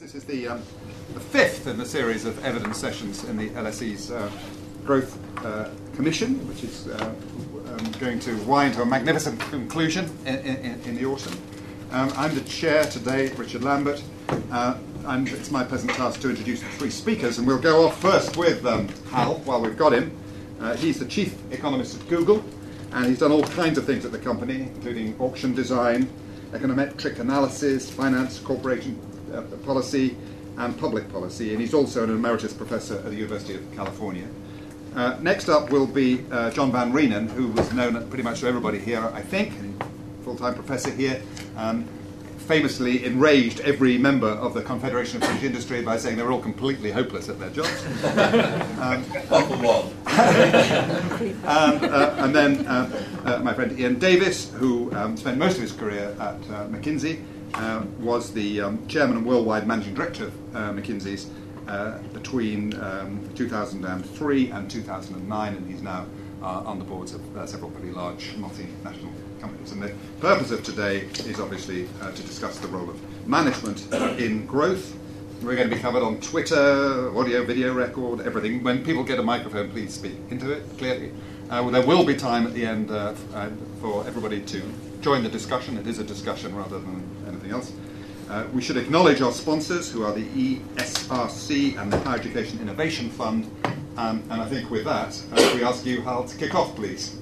This is the, um, the fifth in the series of evidence sessions in the LSE's uh, Growth uh, Commission, which is uh, um, going to wind to a magnificent conclusion in, in, in the autumn. Um, I'm the chair today, Richard Lambert, uh, and it's my pleasant task to introduce the three speakers. And we'll go off first with um, Hal while we've got him. Uh, he's the chief economist at Google, and he's done all kinds of things at the company, including auction design, econometric analysis, finance, corporation policy and public policy, and he's also an emeritus professor at the University of California. Uh, next up will be uh, John Van Reenen, who was known pretty much to everybody here, I think, full time professor here. Um, famously enraged every member of the Confederation of British Industry by saying they were all completely hopeless at their jobs. um, one. and, uh, and then uh, uh, my friend Ian Davis, who um, spent most of his career at uh, McKinsey, um, was the um, chairman and worldwide managing director of uh, McKinsey's uh, between um, 2003 and 2009, and he's now uh, on the boards of uh, several pretty large multinational companies. And the purpose of today is obviously uh, to discuss the role of management in growth. We're going to be covered on Twitter, audio, video record, everything. When people get a microphone, please speak into it clearly. Uh, well, there will be time at the end uh, for everybody to join the discussion. It is a discussion rather than else. Uh, we should acknowledge our sponsors, who are the ESRC and the Higher Education Innovation Fund. Um, and I think with that, uh, we ask you, Hal, to kick off, please.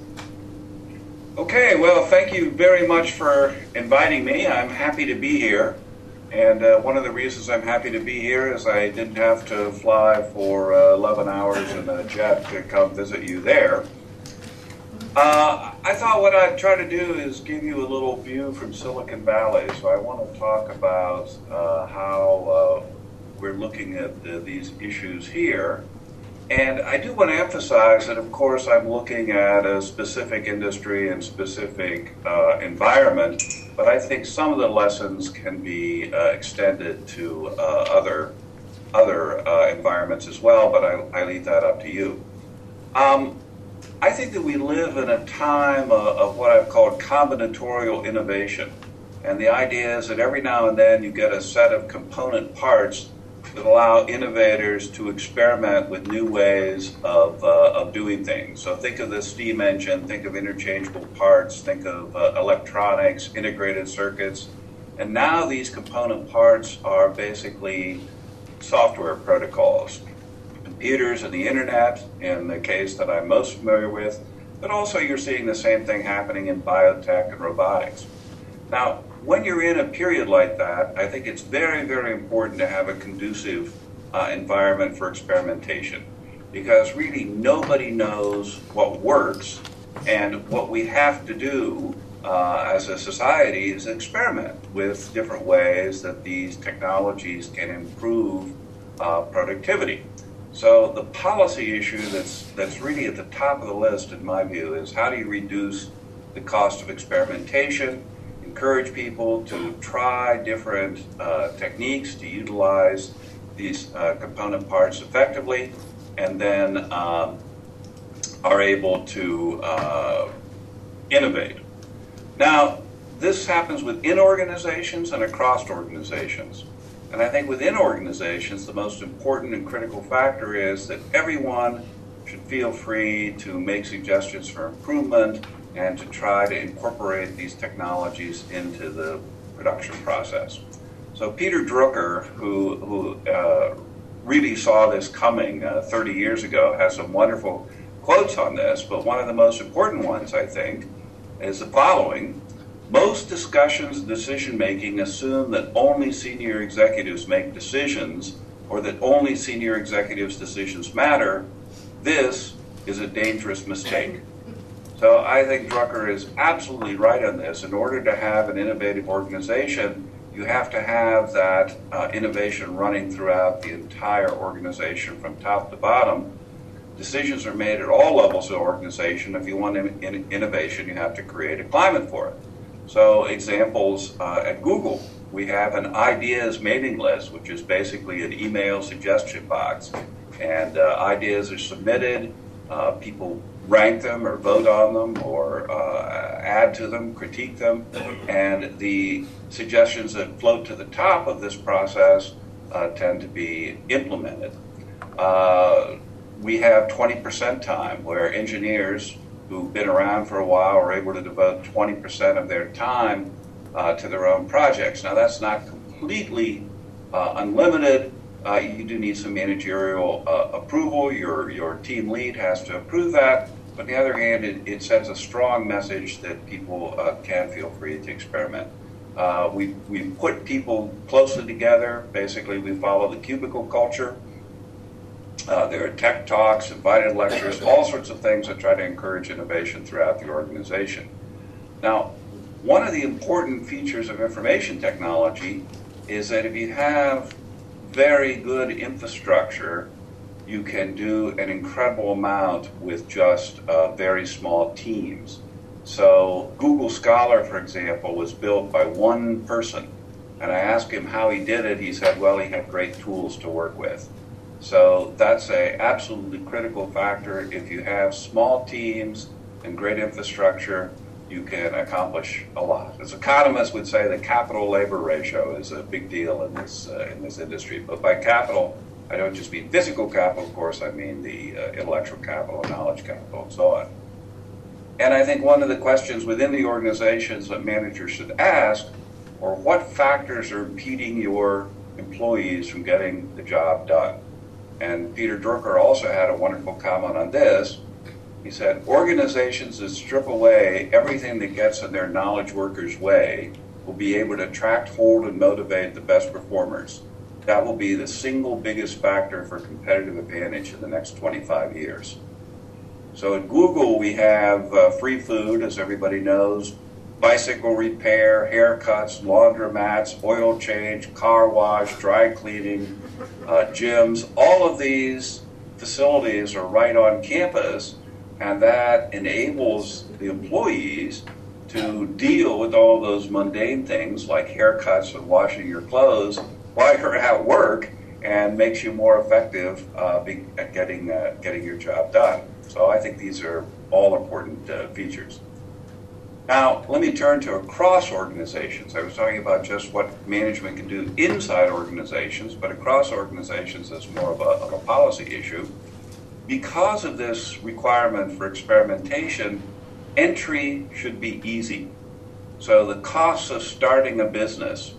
Okay, well, thank you very much for inviting me. I'm happy to be here. And uh, one of the reasons I'm happy to be here is I didn't have to fly for uh, 11 hours in a jet to come visit you there. Uh, I thought what I'd try to do is give you a little view from Silicon Valley. So I want to talk about uh, how uh, we're looking at the, these issues here. And I do want to emphasize that, of course, I'm looking at a specific industry and specific uh, environment, but I think some of the lessons can be uh, extended to uh, other other environments as well. But I, I leave that up to you. Um, I think that we live in a time of, of what I've called combinatorial innovation. And the idea is that every now and then you get a set of component parts that allow innovators to experiment with new ways of, uh, of doing things. So think of the steam engine, think of interchangeable parts, think of uh, electronics, integrated circuits. And now these component parts are basically software protocols computers and the internet, in the case that I'm most familiar with, but also you're seeing the same thing happening in biotech and robotics. Now, when you're in a period like that, I think it's very, very important to have a conducive uh, environment for experimentation because really nobody knows what works, and what we have to do uh, as a society is experiment with different ways that these technologies can improve uh, productivity. So the policy issue that's that's really at the top of the list, in my view, is how do you reduce the cost of experimentation, encourage people to try different uh, techniques to utilize these uh, component parts effectively, and then um, are able to uh, innovate. Now, this happens within organizations and across organizations. And I think within organizations, the most important and critical factor is that everyone should feel free to make suggestions for improvement and to try to incorporate these technologies into the production process. So Peter Drucker, who, who uh, really saw this coming uh, 30 years ago, has some wonderful quotes on this, but one of the most important ones, I think, is the following most discussions and decision making assume that only senior executives make decisions or that only senior executives' decisions matter. This is a dangerous mistake. So I think Drucker is absolutely right on this. In order to have an innovative organization, you have to have that uh, innovation running throughout the entire organization from top to bottom. Decisions are made at all levels of the organization. If you want in- in- innovation, you have to create a climate for it. So, examples uh, at Google, we have an ideas mailing list, which is basically an email suggestion box. And uh, ideas are submitted, uh, people rank them or vote on them or uh, add to them, critique them, and the suggestions that float to the top of this process uh, tend to be implemented. Uh, we have 20% time where engineers who've been around for a while are able to devote 20% of their time uh, to their own projects. Now, that's not completely uh, unlimited. Uh, you do need some managerial uh, approval. Your, your team lead has to approve that. But on the other hand, it, it sends a strong message that people uh, can feel free to experiment. Uh, we, we put people closely together. Basically, we follow the cubicle culture. Uh, there are tech talks, invited lectures, all sorts of things that try to encourage innovation throughout the organization. Now, one of the important features of information technology is that if you have very good infrastructure, you can do an incredible amount with just uh, very small teams. So, Google Scholar, for example, was built by one person. And I asked him how he did it. He said, well, he had great tools to work with. So that's a absolutely critical factor. If you have small teams and great infrastructure, you can accomplish a lot. As economists would say, the capital labor ratio is a big deal in this uh, in this industry. But by capital, I don't just mean physical capital, of course. I mean the uh, intellectual capital, knowledge capital, and so on. And I think one of the questions within the organizations that managers should ask are what factors are impeding your employees from getting the job done. And Peter Drucker also had a wonderful comment on this. He said, organizations that strip away everything that gets in their knowledge workers' way will be able to attract, hold, and motivate the best performers. That will be the single biggest factor for competitive advantage in the next 25 years. So at Google, we have uh, free food, as everybody knows, bicycle repair, haircuts, laundromats, oil change, car wash, dry cleaning, uh, gyms. All of these facilities are right on campus, and that enables the employees to deal with all those mundane things like haircuts and washing your clothes while you're at work and makes you more effective uh, at getting, uh, getting your job done. So I think these are all important uh, features. Now, let me turn to across organizations. I was talking about just what management can do inside organizations, but across organizations is more of a, of a policy issue. Because of this requirement for experimentation, entry should be easy. So the costs of starting a business,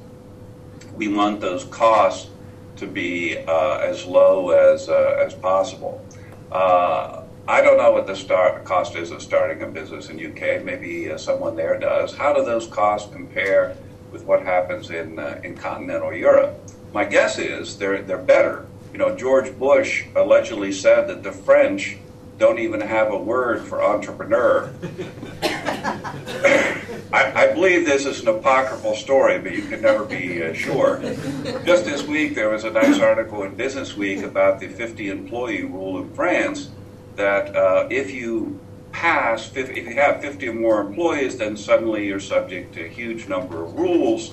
we want those costs to be uh, as low as, uh, as possible. Uh, I don't know what the start cost is of starting a business in UK. Maybe uh, someone there does. How do those costs compare with what happens in uh, in continental Europe? My guess is they're they're better. You know, George Bush allegedly said that the French don't even have a word for entrepreneur. I, I, believe this is an apocryphal story, but you can never be uh, sure. Just this week, there was a nice article in Business Week about the 50 employee rule in France that uh, if you pass, 50, if you have 50 or more employees, then suddenly you're subject to a huge number of rules.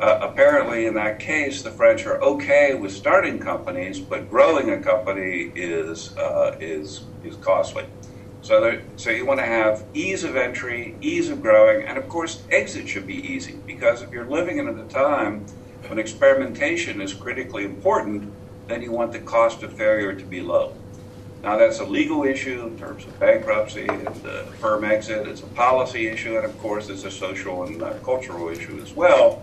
Uh, apparently, in that case, the French are okay with starting companies, but growing a company is uh, is is costly. So, there, so you want to have ease of entry, ease of growing, and of course, exit should be easy because if you're living in a time when experimentation is critically important, then you want the cost of failure to be low. Now, that's a legal issue in terms of bankruptcy and uh, firm exit. It's a policy issue, and of course, it's a social and uh, cultural issue as well.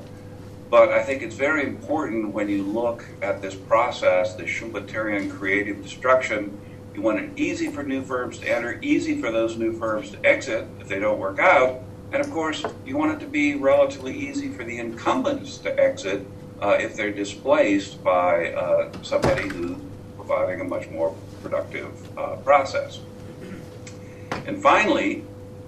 But I think it's very important when you look at this process, the Schumpeterian creative destruction. You want it easy for new firms to enter, easy for those new firms to exit if they don't work out. And of course, you want it to be relatively easy for the incumbents to exit uh, if they're displaced by uh, somebody who's providing a much more productive uh, process. And finally,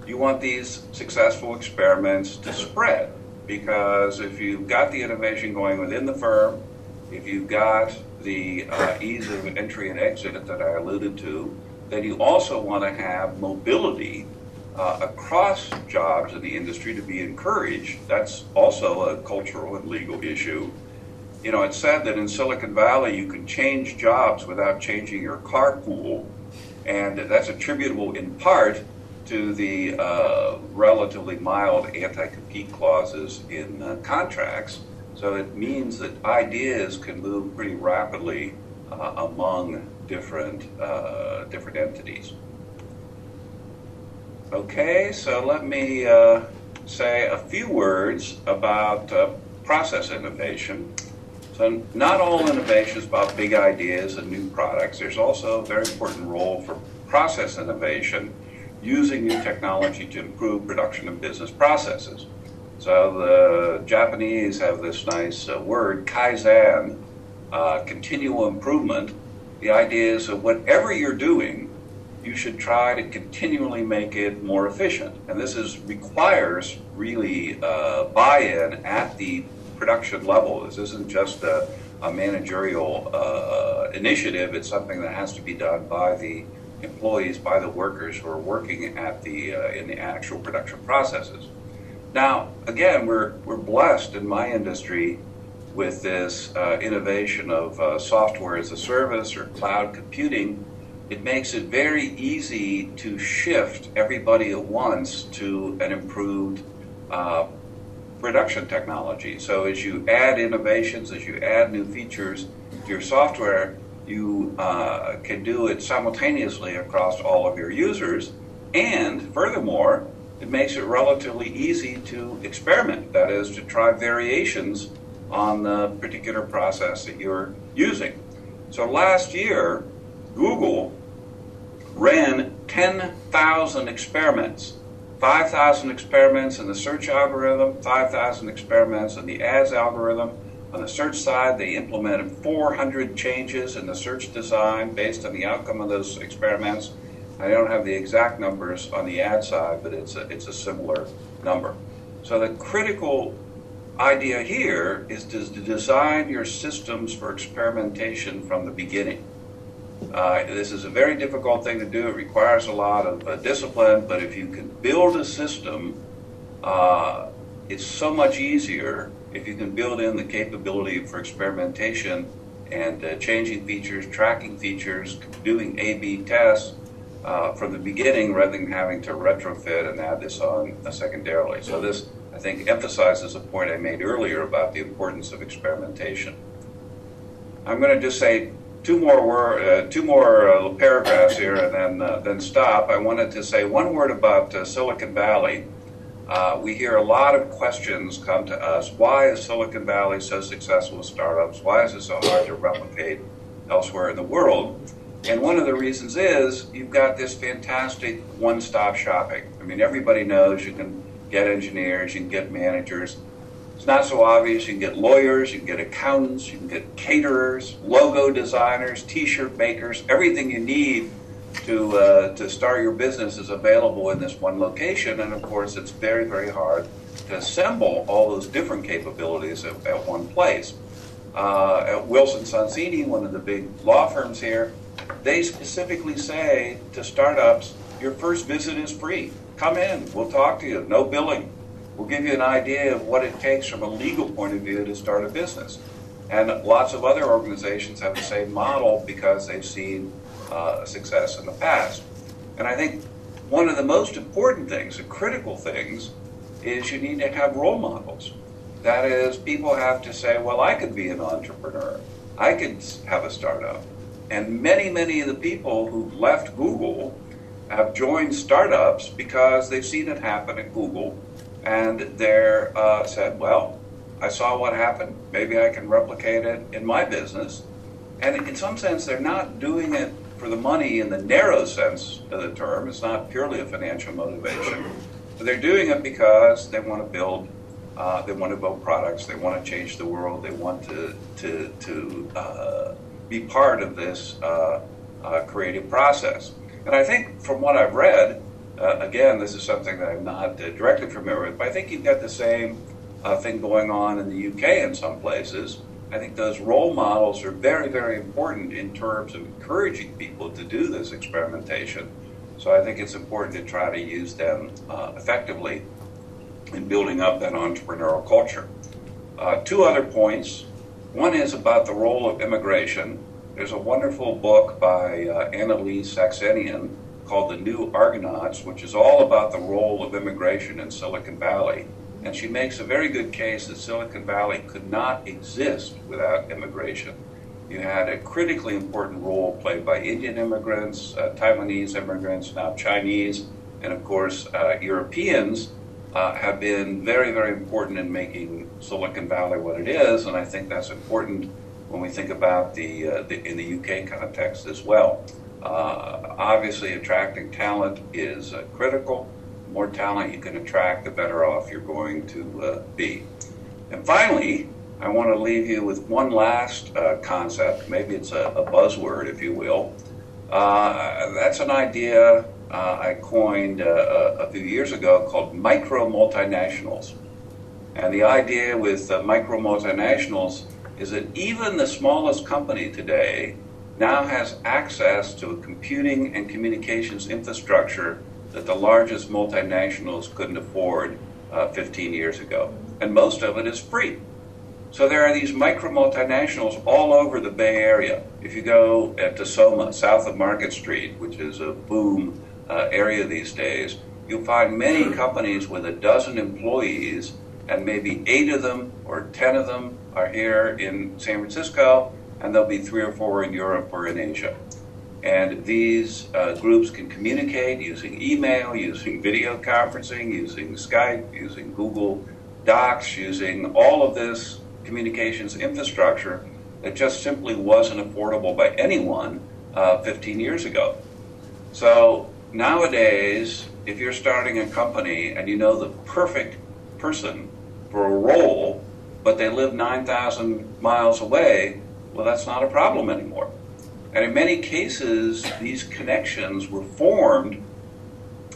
you want these successful experiments to spread because if you've got the innovation going within the firm, if you've got the uh, ease of entry and exit that I alluded to, then you also want to have mobility uh, across jobs in the industry to be encouraged. That's also a cultural and legal issue you know, it's said that in Silicon Valley you can change jobs without changing your carpool, and that's attributable in part to the uh, relatively mild anti-compete clauses in uh, contracts. So So it means that ideas can move pretty rapidly uh, among different uh, different entities. Okay, so let me uh, say a few words about uh, process innovation. So not all innovation is about big ideas and new products. There's also a very important role for process innovation using new technology to improve production and business processes. So the Japanese have this nice uh, word, kaizen, uh, continual improvement. The idea is that whatever you're doing, you should try to continually make it more efficient. And this is requires really uh, buy-in at the production level. This isn't just a, a managerial uh, initiative. It's something that has to be done by the employees, by the workers who are working at the uh, in the actual production processes. Now, again, we're we're blessed in my industry with this uh, innovation of uh, software as a service or cloud computing it makes it very easy to shift everybody at once to an improved uh, production technology. So as you add innovations, as you add new features to your software, you uh, can do it simultaneously across all of your users. And furthermore, it makes it relatively easy to experiment, that is, to try variations on the particular process that you're using. So last year, Google ran 10,000 experiments 5,000 experiments in the search algorithm, 5,000 experiments in the ads algorithm. On the search side, they implemented 400 changes in the search design based on the outcome of those experiments. I don't have the exact numbers on the ad side, but it's a, it's a similar number. So the critical idea here is to design your systems for experimentation from the beginning. Uh, this is a very difficult thing to do. It requires a lot of uh, discipline, but if you can build a system, uh, it's so much easier if you can build in the capability for experimentation and uh, changing features, tracking features, doing A B tests uh, from the beginning rather than having to retrofit and add this on uh, secondarily. So, this I think emphasizes a point I made earlier about the importance of experimentation. I'm going to just say two more uh, two more uh, paragraphs here, and then uh, then stop. I wanted to say one word about uh, Silicon Valley. Uh, we hear a lot of questions come to us. Why is Silicon Valley so successful with startups? Why is it so hard to replicate elsewhere in the world? And one of the reasons is you've got this fantastic one-stop shopping. I mean, everybody knows you can get engineers, you can get managers it's not so obvious. You can get lawyers, you can get accountants, you can get caterers, logo designers, T-shirt makers. Everything you need to uh, to start your business is available in this one location. And of course, it's very very hard to assemble all those different capabilities at, at one place. Uh, at Wilson Sonsini, one of the big law firms here, they specifically say to startups, your first visit is free. Come in, we'll talk to you, no billing will give you an idea of what it takes from a legal point of view to start a business. And lots of other organizations have the same model because they've seen uh, success in the past. And I think one of the most important things, the critical things, is you need to have role models. That is, people have to say, well, I could be an entrepreneur. I could have a startup. And many, many of the people who left Google have joined startups because they've seen it happen at Google and they uh, said, well, I saw what happened. Maybe I can replicate it in my business. And in some sense, they're not doing it for the money in the narrow sense of the term. It's not purely a financial motivation. But they're doing it because they want to build, uh, they want to build products, they want to change the world, they want to, to, to uh, be part of this uh, uh, creative process. And I think from what I've read, uh, again, this is something that I'm not uh, directly familiar with, but I think you've got the same uh, thing going on in the UK in some places. I think those role models are very, very important in terms of encouraging people to do this experimentation. So I think it's important to try to use them uh, effectively in building up that entrepreneurial culture. Uh, two other points. One is about the role of immigration. There's a wonderful book by uh, AnnaLee Saxenian called The New Argonauts, which is all about the role of immigration in Silicon Valley And she makes a very good case that Silicon Valley could not exist without immigration. You had a critically important role played by Indian immigrants, uh, Taiwanese immigrants, now Chinese, and of course, uh, Europeans uh, have been very, very important in making Silicon Valley what it is, and I think that's important when we think about the, uh, the in the UK context as well. Uh, obviously, attracting talent is uh, critical. The more talent you can attract, the better off you're going to uh, be. And finally, I want to leave you with one last uh, concept. Maybe it's a, a, buzzword, if you will. Uh, that's an idea uh, I coined a few years ago called micro multinationals. And the idea with micro multinationals is that even the smallest company today now has access to a computing and communications infrastructure that the largest multinationals couldn't afford uh, 15 years ago. And most of it is free. So there are these micro multinationals all over the Bay Area. If you go to Soma, south of Market Street, which is a boom uh, area these days, you'll find many companies with a dozen employees, and maybe eight of them or ten of them are here in San Francisco, and there'll be three or four in Europe or in Asia. And these uh, groups can communicate using email, using video conferencing, using Skype, using Google Docs, using all of this communications infrastructure that just simply wasn't affordable by anyone uh, 15 years ago. So nowadays, if you're starting a company and you know the perfect person for a role, but they live 9,000 miles away, well, that's not a problem anymore. And in many cases, these connections were formed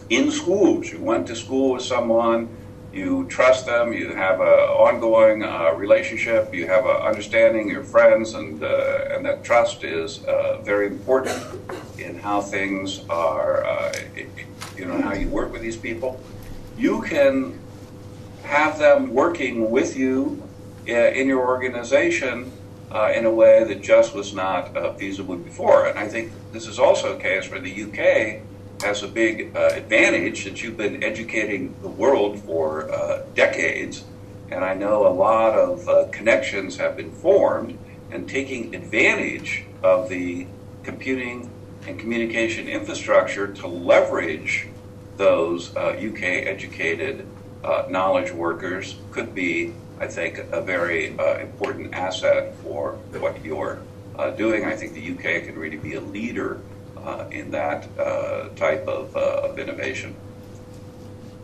in schools. You went to school with someone, you trust them, you have an ongoing uh, relationship, you have an understanding, you're friends, and, uh, and that trust is uh, very important in how things are, uh, you know, how you work with these people. You can have them working with you uh, in your organization uh, in a way that just was not feasible before. And I think this is also a case where the UK has a big uh, advantage that you've been educating the world for uh, decades. And I know a lot of uh, connections have been formed and taking advantage of the computing and communication infrastructure to leverage those UK uh, educated uh, knowledge workers could be, I think, a very uh, important asset for what you're doing. I think the UK can really be a leader uh, in that uh, type of, uh, of innovation.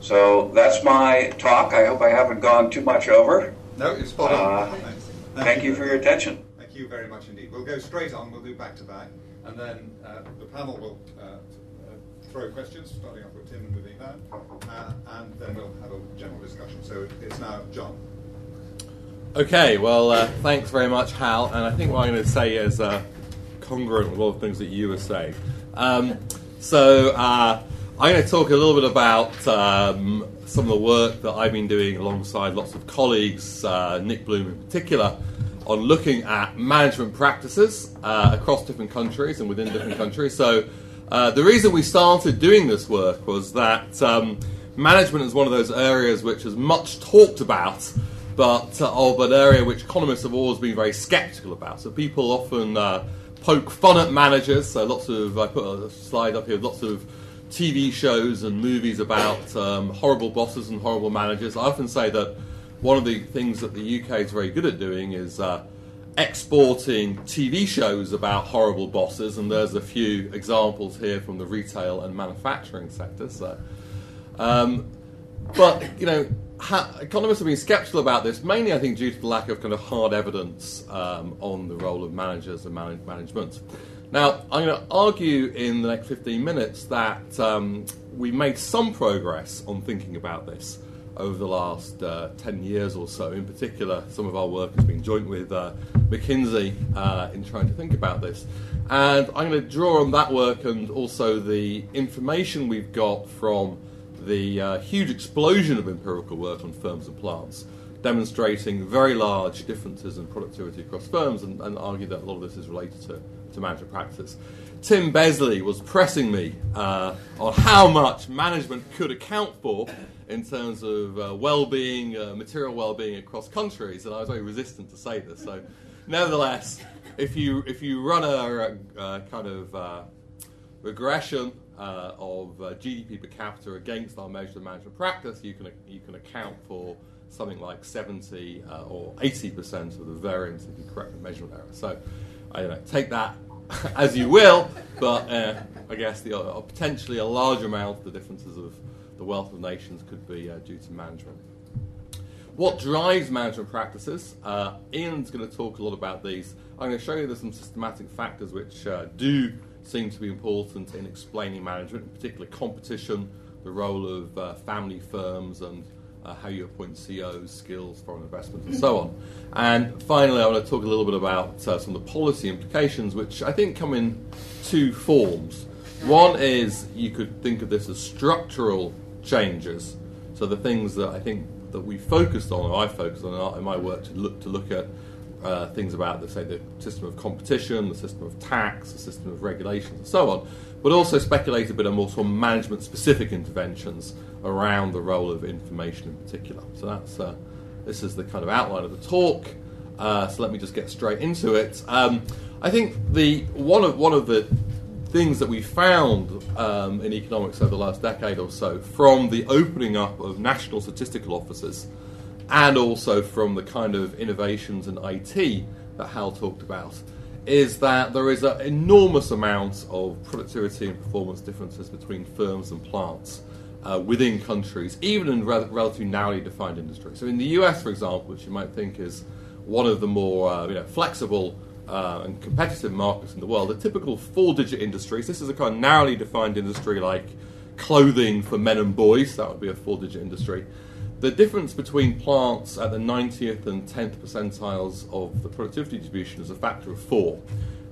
So that's my talk. I hope I haven't gone too much over. No, it's spot on. Thank, thank you for your attention. Thank you very much indeed. We'll go straight on. We'll do back to back, and then uh, the panel will uh, throw questions, starting off with Tim and moving down, uh, and then we'll have a general discussion. So it's now John. Okay, well, thanks very much, Hal. And I think what I'm going to say is congruent with all the things that you were saying. Um, so uh, I'm going to talk a little bit about um, some of the work that I've been doing alongside lots of colleagues, uh, Nick Bloom in particular, on looking at management practices uh, across different countries and within different countries. So uh, the reason we started doing this work was that um, management is one of those areas which is much talked about but uh, of an area which economists have always been very skeptical about. So people often uh, poke fun at managers. So lots of I put a slide up here. Lots of TV shows and movies about um, horrible bosses and horrible managers. I often say that one of the things that the UK is very good at doing is uh, exporting TV shows about horrible bosses, and there's a few examples here from the retail and manufacturing sectors. So, um, but you know, ha- economists have been skeptical about this, mainly I think due to the lack of kind of hard evidence um, on the role of managers and man- management. Now, I'm going to argue in the next 15 minutes that um, we made some progress on thinking about this over the last uh, 10 years or so. In particular, some of our work has been joint with uh, McKinsey uh, in trying to think about this. And I'm going to draw on that work and also the information we've got from the uh, huge explosion of empirical work on firms and plants, demonstrating very large differences in productivity across firms, and, and argue that a lot of this is related to, to management practice. Tim Besley was pressing me uh, on how much management could account for in terms of uh, well-being, uh, material well-being across countries, and I was very resistant to say this. So, nevertheless, if you if you run a, a kind of uh, regression uh, of uh, GDP per capita against our measure of management practice, you can you can account for something like 70 uh, or 80 percent of the variance if you correct the measurement error. So, I don't know, take that as you will, but uh, I guess the uh, potentially a large amount of the differences of the wealth of nations could be uh, due to management. What drives management practices? Uh, Ian's going to talk a lot about these. I'm going to show you there's some systematic factors which uh, do seem to be important in explaining management, in particular competition, the role of uh, family firms, and uh, how you appoint CEOs, skills, foreign investment, and so on. And finally, I want to talk a little bit about uh, some of the policy implications, which I think come in two forms. One is you could think of this as structural changes. So the things that I think that we focused on, or I focused on in my work, to look to look at uh, things about, the, say, the system of competition, the system of tax, the system of regulations, and so on, but also speculate a bit on more sort of management-specific interventions around the role of information in particular. So that's uh, this is the kind of outline of the talk. Uh, so let me just get straight into it. Um, I think the one of one of the things that we found um, in economics over the last decade or so from the opening up of national statistical offices and also from the kind of innovations in IT that Hal talked about is that there is an enormous amount of productivity and performance differences between firms and plants uh, within countries, even in re- relatively narrowly defined industries. So in the US, for example, which you might think is one of the more uh, you know, flexible uh, and competitive markets in the world, the typical four-digit industries. This is a kind of narrowly defined industry like clothing for men and boys. That would be a four-digit industry. The difference between plants at the 90th and 10th percentiles of the productivity distribution is a factor of four.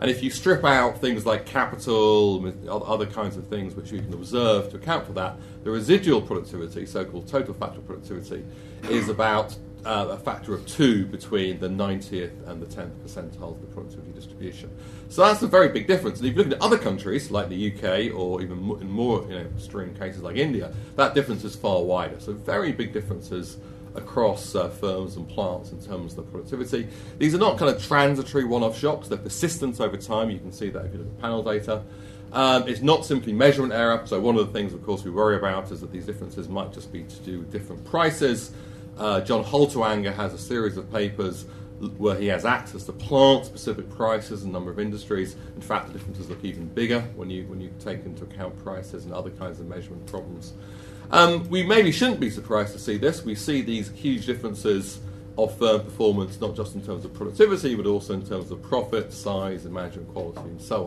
And if you strip out things like capital, other kinds of things which you can observe to account for that, the residual productivity, so called total factor productivity, is about uh, a factor of two between the 90th and the 10th percentile of the productivity distribution. So that's a very big difference. And if you look at other countries like the UK or even in more you know, extreme cases like India, that difference is far wider. So very big differences across uh, firms and plants in terms of the productivity. These are not kind of transitory one-off shocks; they're persistent over time. You can see that if you look at panel data. Um, it's not simply measurement error. So one of the things, of course, we worry about is that these differences might just be to do with different prices. Uh, John Haltiwanger has a series of papers where he has access to plant-specific prices in a number of industries. In fact, the differences look even bigger when you when you take into account prices and other kinds of measurement problems. Um, we maybe shouldn't be surprised to see this. We see these huge differences of firm performance, not just in terms of productivity, but also in terms of profit, size, and management quality, and so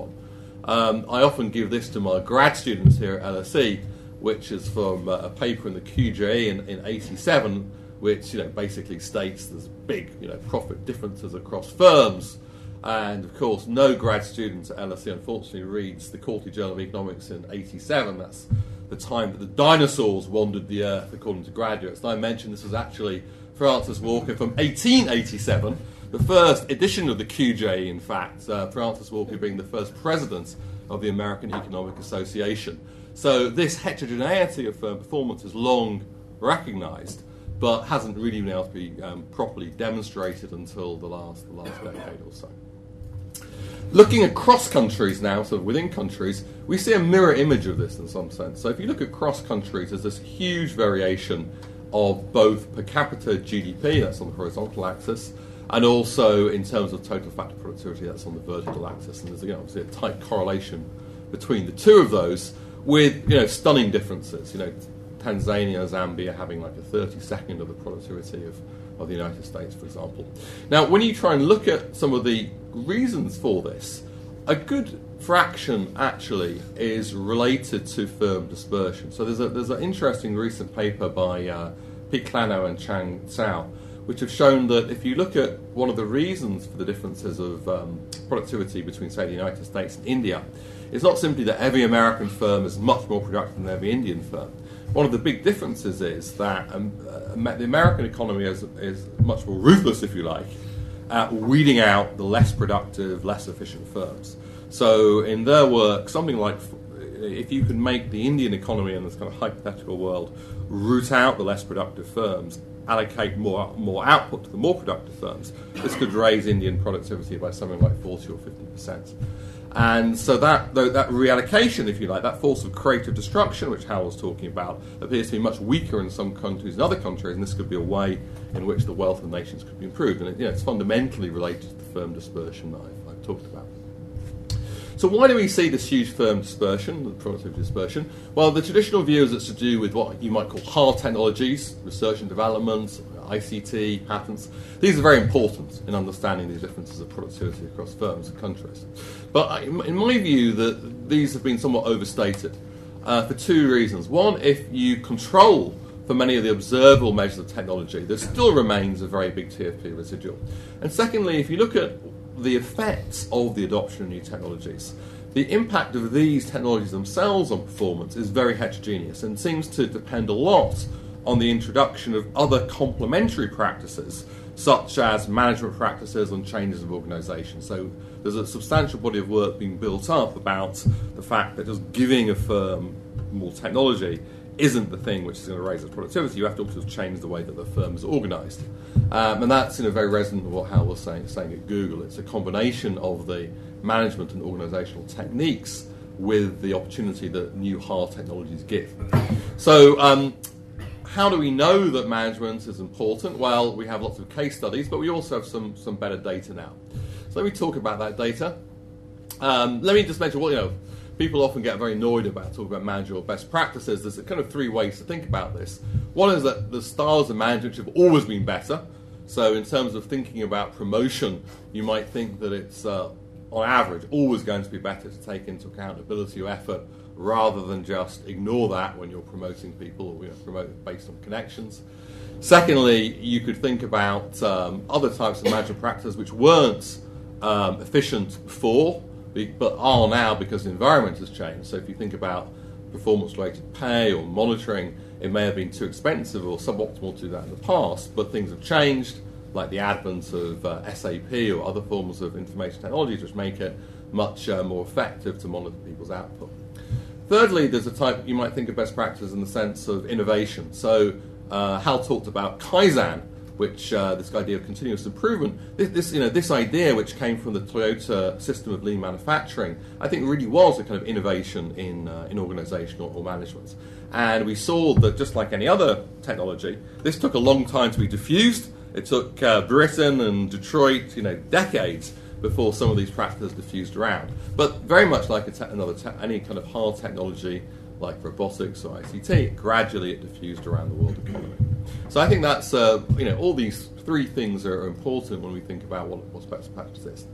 on. Um, I often give this to my grad students here at LSE, which is from uh, a paper in the QJE in, in 87 which you know basically states there's big you know profit differences across firms. And of course, no grad student at LSE unfortunately reads the Quarterly Journal of Economics in '87. That's the time that the dinosaurs wandered the earth, according to graduates. And I mentioned this was actually Francis Walker from 1887, the first edition of the QJ, in fact, uh, Francis Walker being the first president of the American Economic Association. So this heterogeneity of firm performance is long recognised but hasn't really been able to be um, properly demonstrated until the last, the last decade or so. Looking across countries now, sort of within countries, we see a mirror image of this in some sense. So if you look across countries, there's this huge variation of both per capita GDP, that's on the horizontal axis, and also in terms of total factor productivity, that's on the vertical axis. And there's you know, obviously a tight correlation between the two of those with you know, stunning differences. You know, Tanzania, Zambia having like a 32nd of the productivity of, of the United States, for example. Now, when you try and look at some of the reasons for this, a good fraction actually is related to firm dispersion. So there's, a, there's an interesting recent paper by uh, Pete Klenow and Chang Cao, which have shown that if you look at one of the reasons for the differences of um, productivity between, say, the United States and India, it's not simply that every American firm is much more productive than every Indian firm one of the big differences is that um, uh, the American economy is, is much more ruthless, if you like, at weeding out the less productive, less efficient firms. So in their work, something like if you can make the Indian economy in this kind of hypothetical world root out the less productive firms, allocate more more output to the more productive firms, this could raise Indian productivity by something like 40 or 50 percent. And so that that reallocation, if you like, that force of creative destruction, which Hal was talking about, appears to be much weaker in some countries than other countries, and this could be a way in which the wealth of nations could be improved. And it, you know, it's fundamentally related to the firm dispersion that I've, I've talked about. So why do we see this huge firm dispersion, the productivity dispersion? Well, the traditional view is it's to do with what you might call hard technologies, research and development, ICT, patents. These are very important in understanding the differences of productivity across firms and countries. But in my view, that these have been somewhat overstated uh, for two reasons. One, if you control for many of the observable measures of technology, there still remains a very big TFP residual. And secondly, if you look at the effects of the adoption of new technologies. The impact of these technologies themselves on performance is very heterogeneous and seems to depend a lot on the introduction of other complementary practices, such as management practices and changes of organisation. So there's a substantial body of work being built up about the fact that just giving a firm more technology isn't the thing which is going to raise its productivity. You have to also change the way that the firm is organised. Um, and that's you know, very resonant with what Hal was saying, saying at Google. It's a combination of the management and organisational techniques with the opportunity that new hard technologies give. So, um, how do we know that management is important? Well, we have lots of case studies, but we also have some, some better data now. So let me talk about that data. Um, let me just mention what, you know, people often get very annoyed about talking about managerial best practices. There's kind of three ways to think about this. One is that the styles of management have always been better. So, in terms of thinking about promotion, you might think that it's, uh, on average, always going to be better to take into account ability or effort rather than just ignore that when you're promoting people or you know, promote based on connections. Secondly, you could think about um, other types of management practices which weren't um, efficient before but are now because the environment has changed. So if you think about performance related pay or monitoring, it may have been too expensive or suboptimal to do that in the past, but things have changed, like the advent of uh, SAP or other forms of information technologies, which make it much uh, more effective to monitor people's output. Thirdly, there's a type you might think of best practices in the sense of innovation. So uh, Hal talked about Kaizen, which uh, this idea of continuous improvement, this, this, you know, this idea which came from the Toyota system of lean manufacturing, I think really was a kind of innovation in, uh, in organization or, or, management. And we saw that just like any other technology, this took a long time to be diffused. It took uh, Britain and Detroit, you know, decades before some of these practices diffused around. But very much like te- another te- any kind of hard technology like robotics or ICT, gradually it diffused around the world economy. So I think that's, uh, you know, all these three things are important when we think about what, best practice is.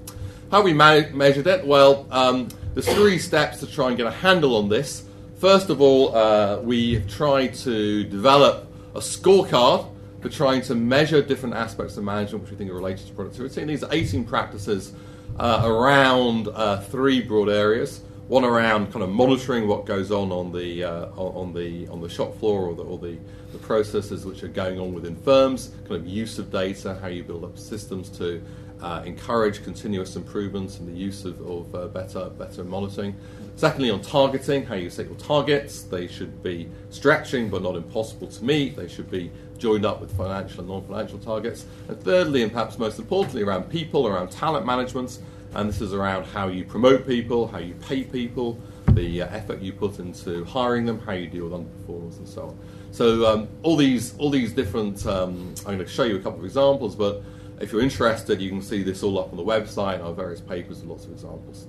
How we ma- measured it? Well, um, there's three steps to try and get a handle on this. First of all, uh, we tried to develop a scorecard for trying to measure different aspects of management which we think are related to productivity. And these are 18 practices uh, around uh, three broad areas one around kind of monitoring what goes on on the uh, on the on the shop floor or the, or the, the processes which are going on within firms, kind of use of data, how you build up systems to uh, encourage continuous improvements and the use of, of uh, better better monitoring. Secondly, on targeting, how you set your targets. They should be stretching but not impossible to meet. They should be joined up with financial and non-financial targets. And thirdly, and perhaps most importantly, around people, around talent management and this is around how you promote people, how you pay people, the uh, effort you put into hiring them, how you deal with underperformers, and so on. So um, all these all these different. Um, I'm going to show you a couple of examples, but if you're interested, you can see this all up on the website our various papers and lots of examples.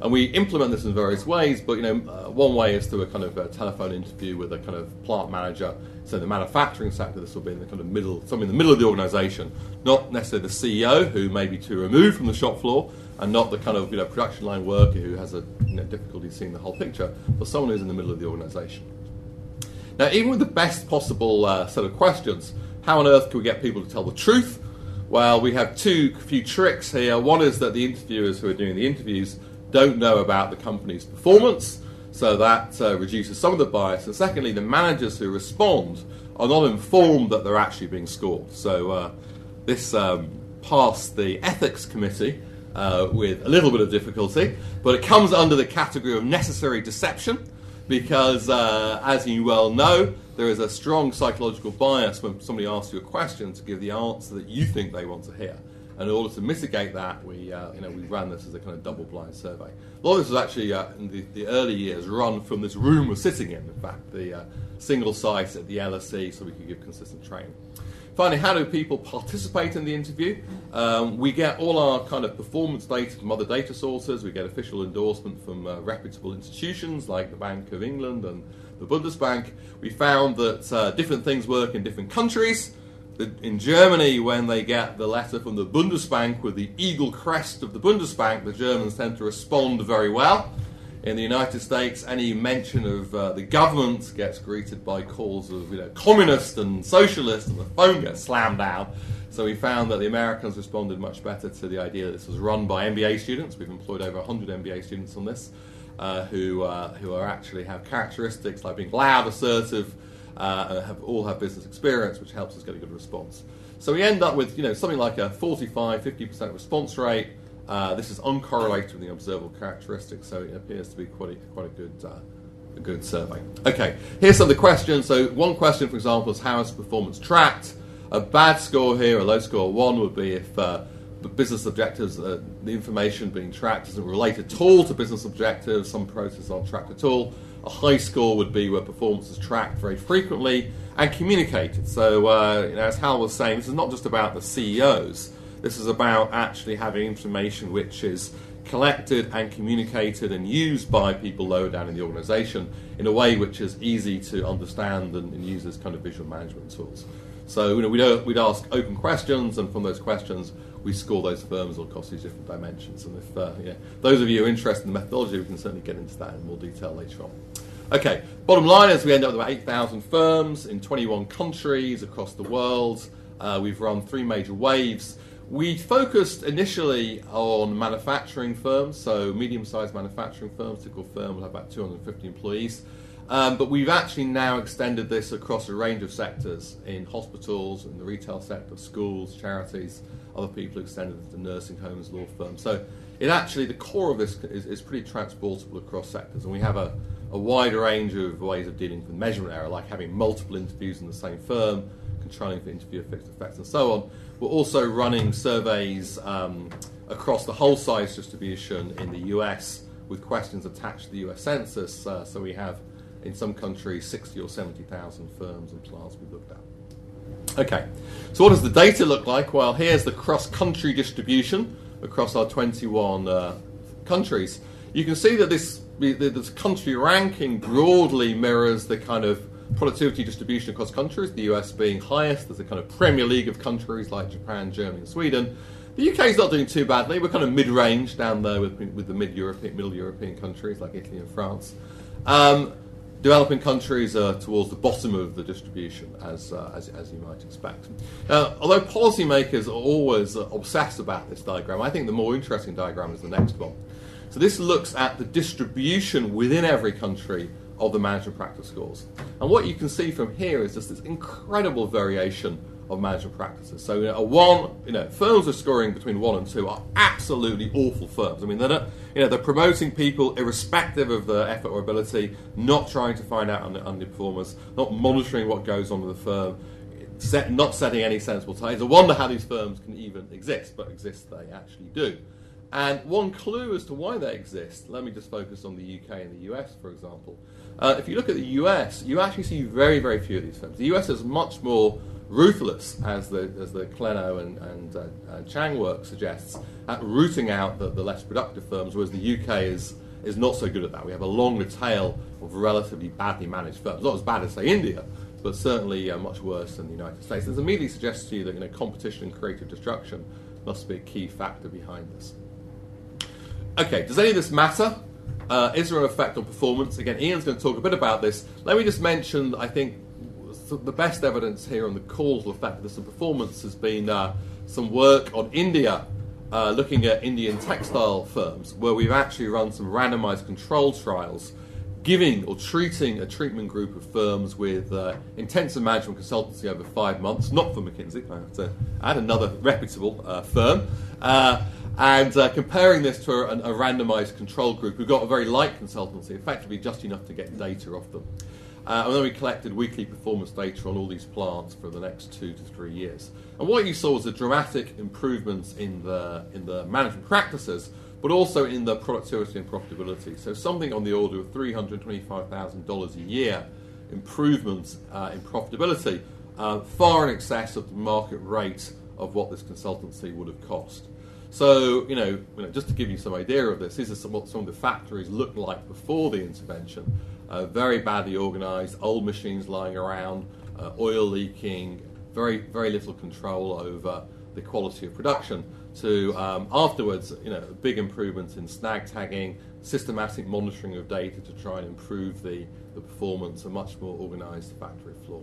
And we implement this in various ways, but you know, uh, one way is through a kind of a telephone interview with a kind of plant manager. So in the manufacturing sector, this will be in the kind of middle, something in the middle of the organisation, not necessarily the CEO who may be too removed from the shop floor, and not the kind of you know production line worker who has a you know, difficulty seeing the whole picture, but someone who's in the middle of the organisation. Now, even with the best possible uh, set of questions, how on earth can we get people to tell the truth? Well, we have two few tricks here. One is that the interviewers who are doing the interviews don't know about the company's performance, so that uh, reduces some of the bias. And secondly, the managers who respond are not informed that they're actually being scored. So uh, this um, passed the ethics committee uh, with a little bit of difficulty, but it comes under the category of necessary deception because, uh, as you well know, there is a strong psychological bias when somebody asks you a question to give the answer that you think they want to hear. And in order to mitigate that, we, uh, you know, we ran this as a kind of double-blind survey. A lot of this was actually, uh, in the, the, early years, run from this room we're sitting in, in fact, the uh, single site at the LSE, so we could give consistent training. Finally, how do people participate in the interview? Um, we get all our kind of performance data from other data sources. We get official endorsement from uh, reputable institutions like the Bank of England and the Bundesbank. We found that uh, different things work in different countries. In Germany, when they get the letter from the Bundesbank with the eagle crest of the Bundesbank, the Germans tend to respond very well. In the United States, any mention of uh, the government gets greeted by calls of you know, communist and socialist, and the phone gets slammed down. So we found that the Americans responded much better to the idea that this was run by MBA students. We've employed over 100 MBA students on this, uh, who uh, who are actually have characteristics like being loud, assertive, uh, have all have business experience, which helps us get a good response. So we end up with you know something like a 45, 50% response rate. Uh, this is uncorrelated with the observable characteristics, so it appears to be quite a, quite a good uh, a good survey. Okay, here's some of the questions. So one question, for example, is how is performance tracked? A bad score here, a low score one, would be if uh, the business objectives, uh, the information being tracked isn't related at all to business objectives. Some processes aren't tracked at all. A high score would be where performance is tracked very frequently and communicated. So, uh, you know, as Hal was saying, this is not just about the CEOs this is about actually having information which is collected and communicated and used by people lower down in the organization in a way which is easy to understand and, and use as kind of visual management tools. So you know, we'd, we'd ask open questions, and from those questions, we score those firms across these different dimensions. And if uh, yeah, those of you are interested in the methodology, we can certainly get into that in more detail later on. Okay, bottom line is we end up with about 8,000 firms in 21 countries across the world. Uh, we've run three major waves. We focused initially on manufacturing firms, so medium sized manufacturing firms. Typical firm will have about 250 employees. Um, but we've actually now extended this across a range of sectors in hospitals, in the retail sector, schools, charities, other people extended it to nursing homes, law firms. So it actually, the core of this is, is pretty transportable across sectors. And we have a, a wide range of ways of dealing with measurement error, like having multiple interviews in the same firm, controlling for interview fixed effects, and so on. We're also running surveys um, across the whole size distribution in the US with questions attached to the US Census. Uh, so we have, in some countries, 60 or 70,000 firms and plants we've looked at. Okay, so what does the data look like? Well, here's the cross country distribution across our 21 uh, countries. You can see that this, this country ranking broadly mirrors the kind of productivity distribution across countries, the US being highest. There's a kind of Premier League of countries like Japan, Germany, and Sweden. The UK is not doing too badly. We're kind of mid-range down there with, with the mid-European, middle European countries like Italy and France. Um, developing countries are towards the bottom of the distribution, as, uh, as, as, you might expect. Uh, although policymakers are always obsessed about this diagram, I think the more interesting diagram is the next one. So this looks at the distribution within every country of the management practice scores. And what you can see from here is just this incredible variation of management practices. So, you know, a one, you know, firms are scoring between one and two are absolutely awful firms. I mean, they're not, you know, they're promoting people irrespective of their effort or ability, not trying to find out under, underperformers, not monitoring what goes on with the firm, set, not setting any sensible targets. It's a wonder how these firms can even exist, but exist they actually do. And one clue as to why they exist, let me just focus on the UK and the US, for example. Uh, if you look at the US, you actually see very, very few of these firms. The US is much more ruthless, as the, as the Klenow and, and uh, Chang work suggests, at rooting out the, the less productive firms, whereas the UK is, is not so good at that. We have a longer tail of relatively badly managed firms. Not as bad as, say, India, but certainly uh, much worse than the United States. This immediately suggests to you that you know, competition and creative destruction must be a key factor behind this. Okay, does any of this matter? Uh, is there an effect on performance? Again, Ian's going to talk a bit about this. Let me just mention, I think, the best evidence here on the causal effect of this on performance has been uh, some work on India, uh, looking at Indian textile firms, where we've actually run some randomized control trials giving or treating a treatment group of firms with uh, intensive management consultancy over five months, not for McKinsey, I have to add another reputable uh, firm. Uh, and uh, comparing this to a, a, randomized control group who got a very light consultancy, effectively just enough to get data off them. Uh, and then we collected weekly performance data on all these plants for the next two to three years. And what you saw was a dramatic improvements in the, in the management practices, but also in the productivity and profitability. So something on the order of $325,000 a year improvements uh, in profitability, uh, far in excess of the market rate of what this consultancy would have cost. So, you know, you know, just to give you some idea of this, these are what some of the factories looked like before the intervention uh, very badly organised, old machines lying around, uh, oil leaking, very very little control over the quality of production. To um, afterwards, you know, big improvements in snag tagging, systematic monitoring of data to try and improve the, the performance, a much more organised factory floor.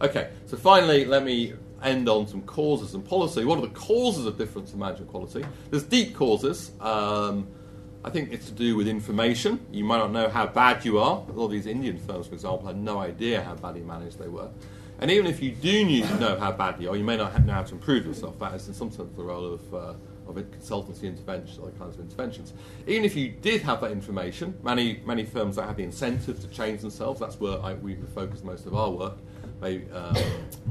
Okay, so finally, let me end on some causes and policy. What are the causes of difference in management quality? There's deep causes. Um, I think it's to do with information. You might not know how bad you are. A lot of these Indian firms, for example, had no idea how badly managed they were. And even if you do know how bad you are, you may not know how to improve yourself. That is, in some sense, the role of, uh, of consultancy interventions, other kinds of interventions. Even if you did have that information, many, many firms that have the incentive to change themselves, that's where I, we focus most of our work. Maybe, um,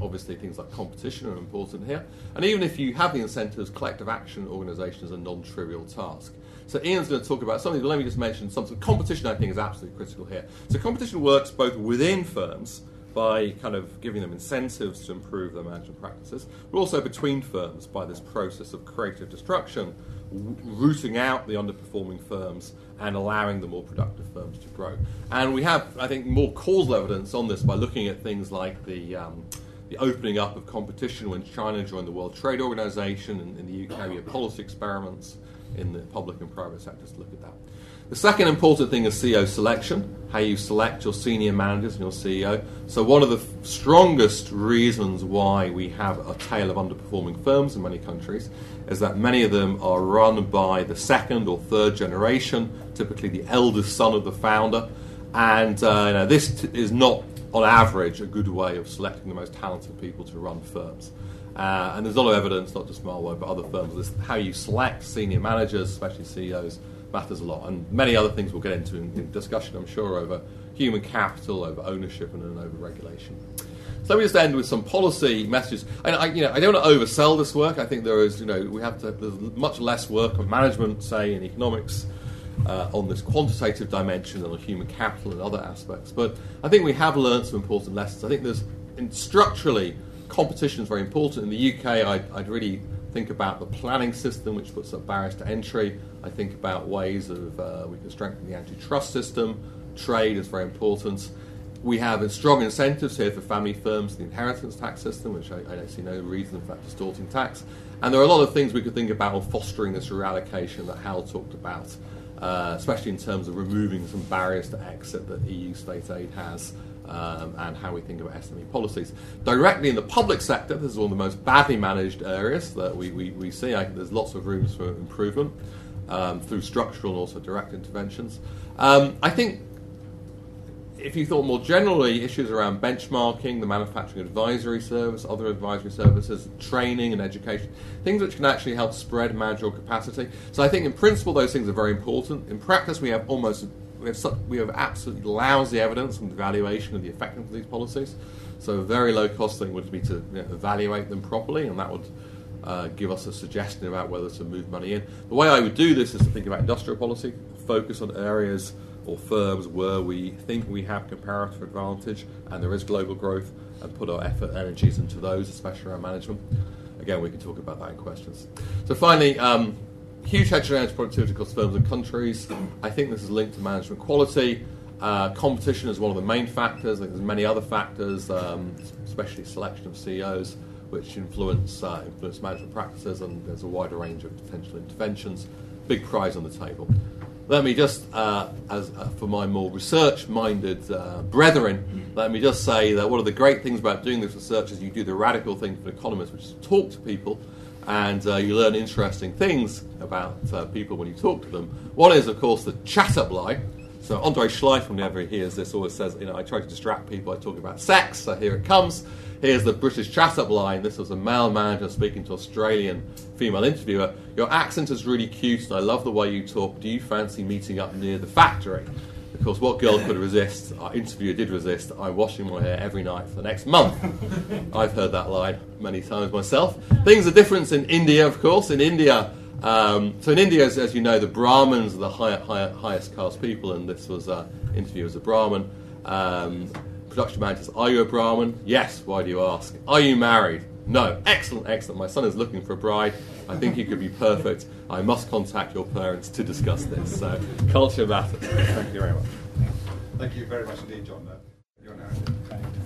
obviously, things like competition are important here. And even if you have the incentives, collective action organisation is a non trivial task. So Ian's going to talk about something, but let me just mention something. Competition, I think, is absolutely critical here. So competition works both within firms by kind of giving them incentives to improve their management practices, but also between firms by this process of creative destruction, rooting out the underperforming firms and allowing the more productive firms to grow. And we have, I think, more causal evidence on this by looking at things like the um, the opening up of competition when China joined the World Trade Organization, and in the UK we have policy experiments in the public and private sectors to look at that. The second important thing is CEO selection, how you select your senior managers and your CEO. So, one of the f- strongest reasons why we have a tail of underperforming firms in many countries is that many of them are run by the second or third generation, typically the eldest son of the founder. And uh, you know, this t- is not, on average, a good way of selecting the most talented people to run firms. Uh, and there's a lot of evidence, not just Marlowe, but other firms, how you select senior managers, especially CEOs, matters a lot. And many other things we'll get into in, in discussion, I'm sure, over human capital, over ownership, and, and over regulation. So let me just end with some policy messages. And I, you know, I don't want to oversell this work. I think there is, you know, we have to. There's much less work on management, say, in economics, uh, on this quantitative dimension, and on human capital and other aspects. But I think we have learned some important lessons. I think there's structurally competition is very important. In the UK, I'd, I'd, really think about the planning system, which puts up barriers to entry. I think about ways of uh, we can strengthen the antitrust system. Trade is very important. We have strong incentives here for family firms, the inheritance tax system, which I, I see no reason for that distorting tax. And there are a lot of things we could think about fostering this reallocation that Hal talked about, uh, especially in terms of removing some barriers to exit that EU state aid has um, and how we think about SME policies. Directly in the public sector, this is one of the most badly managed areas that we, we, we see. I, there's lots of rooms for improvement um, through structural and also direct interventions. Um, I think if you thought more generally, issues around benchmarking, the manufacturing advisory service, other advisory services, training and education, things which can actually help spread managerial capacity. So I think in principle those things are very important. In practice, we have almost we have, such, we have absolutely lousy evidence from the evaluation of the effectiveness of these policies. So a very low cost thing would be to you know, evaluate them properly, and that would uh, give us a suggestion about whether to move money in. The way I would do this is to think about industrial policy, focus on areas or firms where we think we have comparative advantage and there is global growth, and put our effort energies into those, especially around management. Again, we can talk about that in questions. So finally. Um, huge heterogeneous productivity across firms and countries. I think this is linked to management quality. Uh, competition is one of the main factors. There's many other factors, um, especially selection of CEOs, which influence uh, influence management practices, and there's a wider range of potential interventions. Big prize on the table. Let me just, uh, as uh, for my more research-minded uh, brethren, let me just say that one of the great things about doing this research is you do the radical thing for economists, which is talk to people and uh, you learn interesting things about uh, people when you talk to them. One is, of course, the chat up lie. So Andrei Shleifer, whenever he hears this, always says, you know, I try to distract people by talking about sex. So here it comes. Here's the British chat-up line. This was a male manager speaking to Australian female interviewer. Your accent is really cute, and I love the way you talk. Do you fancy meeting up near the factory? Of course, what girl could resist? Our interviewer did resist. I'm washing my hair every night for the next month. I've heard that line many times myself. Things are different in India, of course. In India, um, so in India, as, as, you know, the Brahmins are the high, high, highest caste people, and this was an interview as a Brahmin. Um, production manager says, Are you a Brahmin? Yes. Why do you ask? Are you married? No. Excellent, excellent. My son is looking for a bride. I think he could be perfect. I must contact your parents to discuss this. So, culture matters. Thank you very much. Thank you very much indeed, John. Uh, your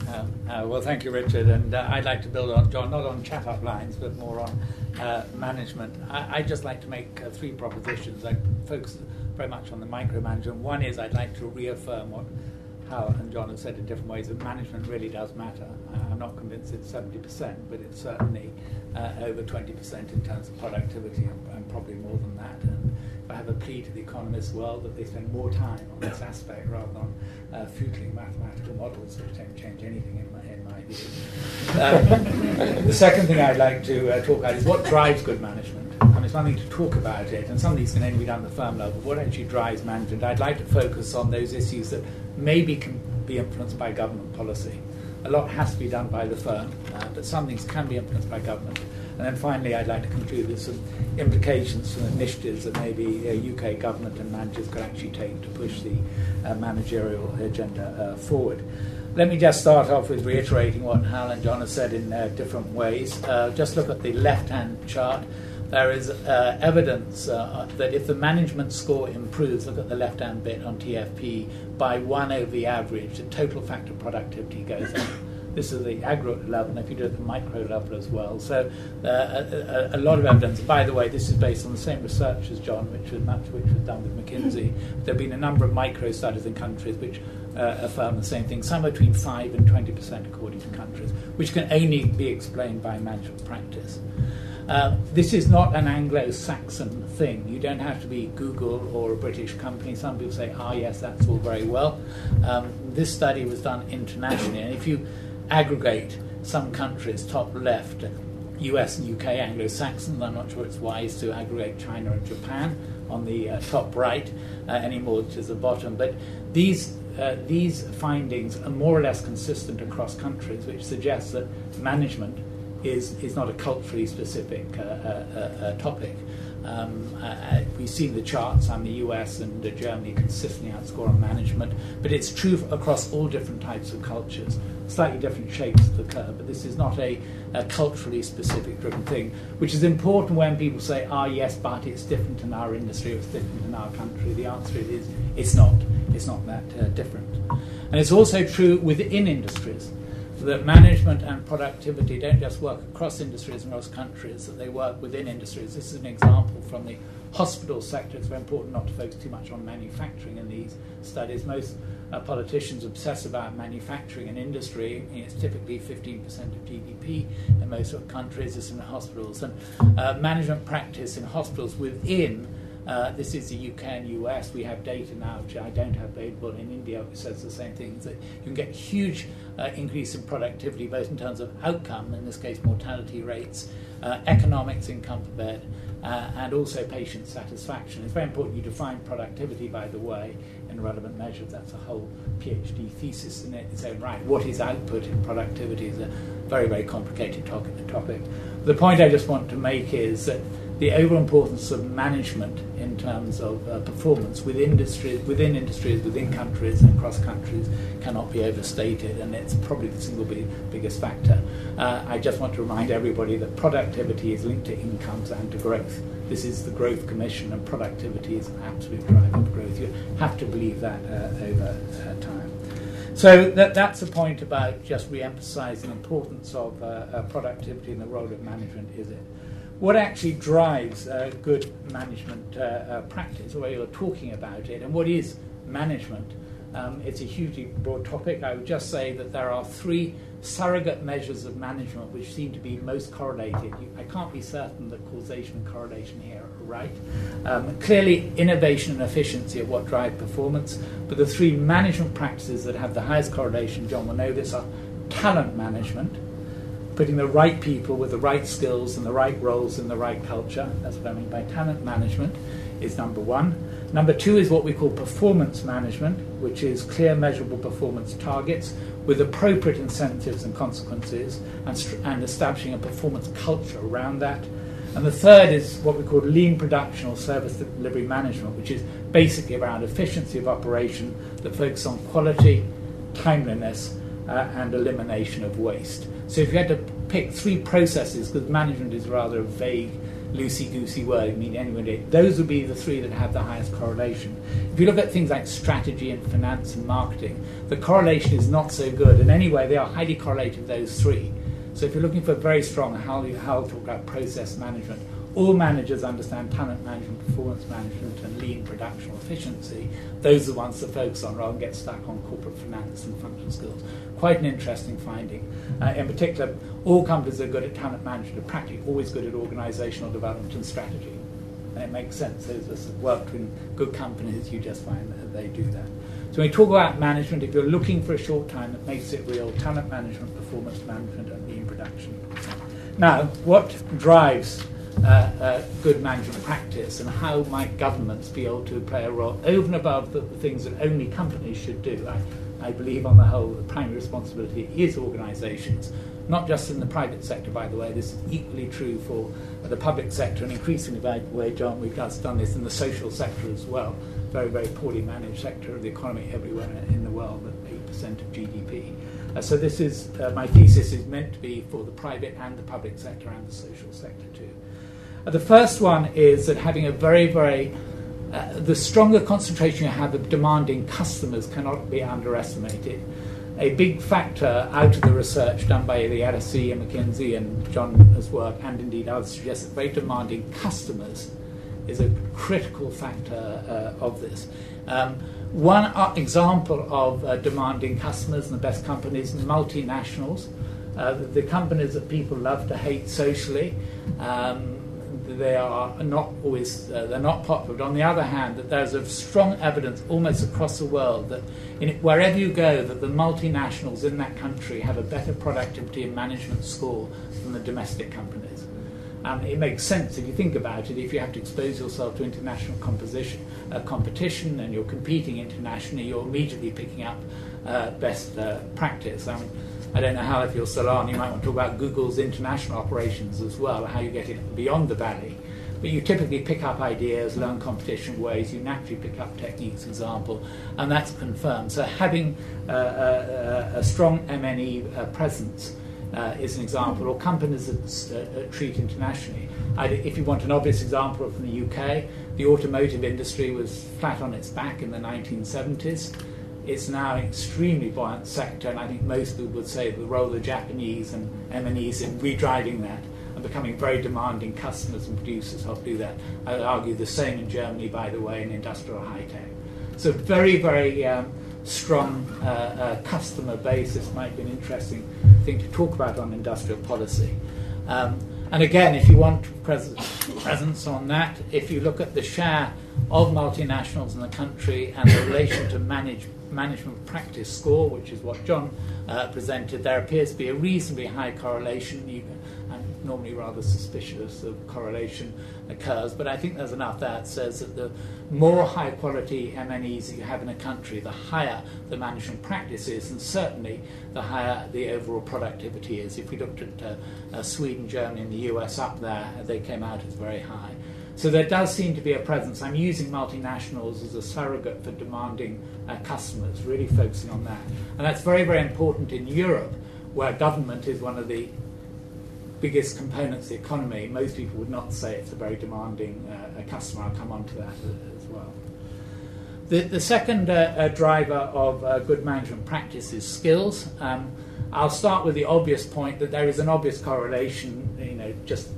Uh, uh, well, thank you, Richard. And uh, I'd like to build on John, not on chat up lines, but more on uh, management. I, would just like to make uh, three propositions. I focus very much on the micromanagement. One is I'd like to reaffirm what Hal and John have said in different ways that management really does matter. Uh, I'm not convinced it's 70%, but it's certainly uh, over 20% in terms of productivity and, and, probably more than that. And if I have a plea to the economist world that they spend more time on this aspect rather than uh, mathematical models which don't change anything in my, in my view. Um, the second thing I'd like to uh, talk about is what drives good management. I mean, it's one thing to talk about it, and some of these can only be done at the firm level. But what actually drives management? I'd like to focus on those issues that maybe can be influenced by government policy. A lot has to be done by the firm, uh, but some things can be influenced by government. And then finally, I'd like to conclude with some implications from initiatives that maybe uh, UK government and managers could actually take to push the uh, managerial agenda uh, forward. Let me just start off with reiterating what Hal and John have said in uh, different ways. Uh, just look at the left hand chart there is uh, evidence uh, that if the management score improves, look at the left hand bit on TFP, by one over the average, the total factor productivity goes up. This is the aggregate level, and if you do it at the micro level as well. So, uh, a, a, lot of evidence. By the way, this is based on the same research as John, which was, which was done with McKinsey. There have been a number of micro studies in countries which uh, affirm the same thing, somewhere between 5 and 20% according to countries, which can only be explained by management practice. Uh, this is not an Anglo Saxon thing. You don't have to be Google or a British company. Some people say, ah, yes, that's all very well. Um, this study was done internationally, and if you aggregate some countries, top left, US and UK Anglo Saxon, I'm not sure it's wise to aggregate China and Japan on the uh, top right uh, anymore to the bottom, but these uh, these findings are more or less consistent across countries, which suggests that management is, is not a culturally specific uh, uh, uh topic. Um, uh, we see the charts on the US and Germany consistently outscore on management, but it's true across all different types of cultures. Slightly different shapes of the curve, but this is not a, a culturally specific driven thing, which is important when people say, ah, yes, but it's different in our industry or it's different in our country. The answer is, it's not. It's not that uh, different. And it's also true within industries that management and productivity don't just work across industries and across countries, that they work within industries. This is an example from the hospital sector. It's very important not to focus too much on manufacturing in these studies. Most uh, politicians obsess about manufacturing and industry. It's typically 15% of GDP in most countries, it's in hospitals. And uh, management practice in hospitals within uh, this is the UK and US. We have data now, which I don't have available in India, which says the same thing. That you can get huge uh, increase in productivity, both in terms of outcome, in this case mortality rates, uh, economics, income per bed, uh, and also patient satisfaction. It's very important you define productivity, by the way, in relevant measures. That's a whole PhD thesis in its own right. What is output in productivity is a very, very complicated topic. The point I just want to make is that the over importance of management in terms of uh, performance within industries, within industries, within countries, and across countries cannot be overstated, and it's probably the single big, biggest factor. Uh, I just want to remind everybody that productivity is linked to incomes and to growth. This is the Growth Commission, and productivity is an absolute driver of growth. You have to believe that uh, over uh, time. So that, that's a point about just re-emphasising the importance of uh, uh, productivity and the role of management, is it? What actually drives uh, good management uh, uh, practice, the way you're talking about it, and what is management. Um, it's a hugely broad topic. I would just say that there are three surrogate measures of management which seem to be most correlated. I can't be certain that causation and correlation here are right. Um, clearly, innovation and efficiency are what drive performance, but the three management practices that have the highest correlation, John will know this, are talent management, putting the right people with the right skills and the right roles in the right culture. That's what I mean by talent management, is number one. Number two is what we call performance management, which is clear, measurable performance targets with appropriate incentives and consequences and, and establishing a performance culture around that. And the third is what we call lean production or service delivery management, which is basically around efficiency of operation that focuses on quality, timeliness, uh, and elimination of waste. So if you had to pick three processes, because management is rather a vague, loosey goosey word, I mean anyway, those would be the three that have the highest correlation. If you look at things like strategy and finance and marketing, the correlation is not so good. And anyway, they are highly correlated, those three. So if you're looking for very strong, how you how talk about process management, all managers understand talent management, performance management, and lean production efficiency. Those are the ones to focus on rather than get stuck on corporate finance and functional skills. Quite an interesting finding. Uh, in particular, all companies that are good at talent management are practically always good at organizational development and strategy. And it makes sense. Those of us have worked in good companies, you just find that they do that. So when we talk about management, if you're looking for a short time that makes it real, talent management, performance management, and lean production. Now, what drives good management practice and how might governments be able to play a role over and above the, the things that only companies should do? I, I believe, on the whole, the primary responsibility is organisations, not just in the private sector, by the way. This is equally true for the public sector, and increasingly, by the way, John, we've just done this in the social sector as well. Very, very poorly managed sector of the economy everywhere in the world, at 8% of GDP. Uh, so this is uh, my thesis is meant to be for the private and the public sector and the social sector too. The first one is that having a very, very uh, the stronger concentration you have of demanding customers cannot be underestimated. A big factor out of the research done by the LSE and McKinsey and John's work, and indeed others, suggests that very demanding customers is a critical factor uh, of this. Um, one uh, example of uh, demanding customers and the best companies, multinationals, uh, the companies that people love to hate socially. Um, they are not always uh, they're not popular. But on the other hand, that there's a strong evidence almost across the world that in, wherever you go, that the multinationals in that country have a better productivity and management score than the domestic companies. And it makes sense if you think about it. If you have to expose yourself to international composition, uh, competition and you're competing internationally, you're immediately picking up uh, best uh, practice. I mean, I don't know how, if you're you might want to talk about Google's international operations as well, how you get it beyond the valley. But you typically pick up ideas, learn competition ways, you naturally pick up techniques, example, and that's confirmed. So having uh, a, uh, a, strong MNE uh, presence uh, is an example, or companies that uh, uh, treat internationally. I'd, if you want an obvious example from the UK, the automotive industry was flat on its back in the 1970s it's now an extremely buoyant sector, and I think most people would say the role of the Japanese and MNEs in redriving that and becoming very demanding customers and producers help do that. I would argue the same in Germany, by the way, in industrial high tech. So, very, very um, strong uh, uh, customer base. This might be an interesting thing to talk about on industrial policy. Um, and again, if you want pres- presence on that, if you look at the share of multinationals in the country and the relation to manage, management practice score, which is what John uh, presented, there appears to be a reasonably high correlation. You, I'm normally rather suspicious of correlation occurs, but I think there's enough there that says that the more high quality MNEs you have in a country, the higher the management practice is, and certainly the higher the overall productivity is. If we looked at uh, uh, Sweden, Germany, and the US up there, they came out as very high. So there does seem to be a presence. I'm using multinationals as a surrogate for demanding uh, customers, really focusing on that. And that's very, very important in Europe, where government is one of the biggest components of the economy. Most people would not say it's a very demanding uh, customer. I'll come on to that as well. The, the second uh, uh driver of uh, good management practice is skills. Um, I'll start with the obvious point that there is an obvious correlation, you know, just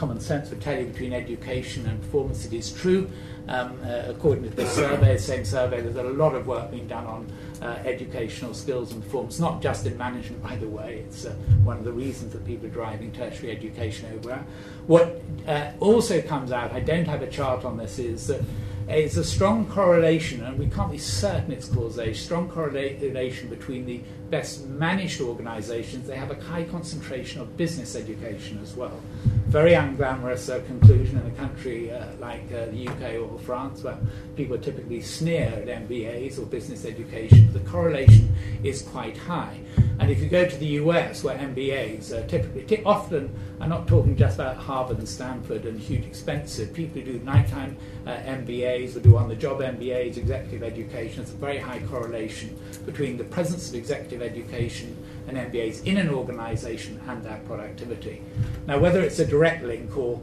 common sense would tell you between education and performance, it is true. Um, uh, according to this survey, same survey, there's a lot of work being done on uh, educational skills and performance, not just in management, by the way. It's uh, one of the reasons that people are driving tertiary education over. What uh, also comes out, I don't have a chart on this, is that it's a strong correlation, and we can't be certain it's causation, strong correlation between the best managed organizations. They have a high concentration of business education as well. Very unglamorous uh, conclusion in a country uh, like uh, the UK or France, where people typically sneer at MBAs or business education. The correlation is quite high. And if you go to the US, where MBAs are typically, t- often, I'm not talking just about Harvard and Stanford and huge expensive, people who do nighttime uh, MBAs or do on the job MBAs, executive education, there's a very high correlation between the presence of executive education and MBAs in an organization and their productivity. Now, whether it's a direct link or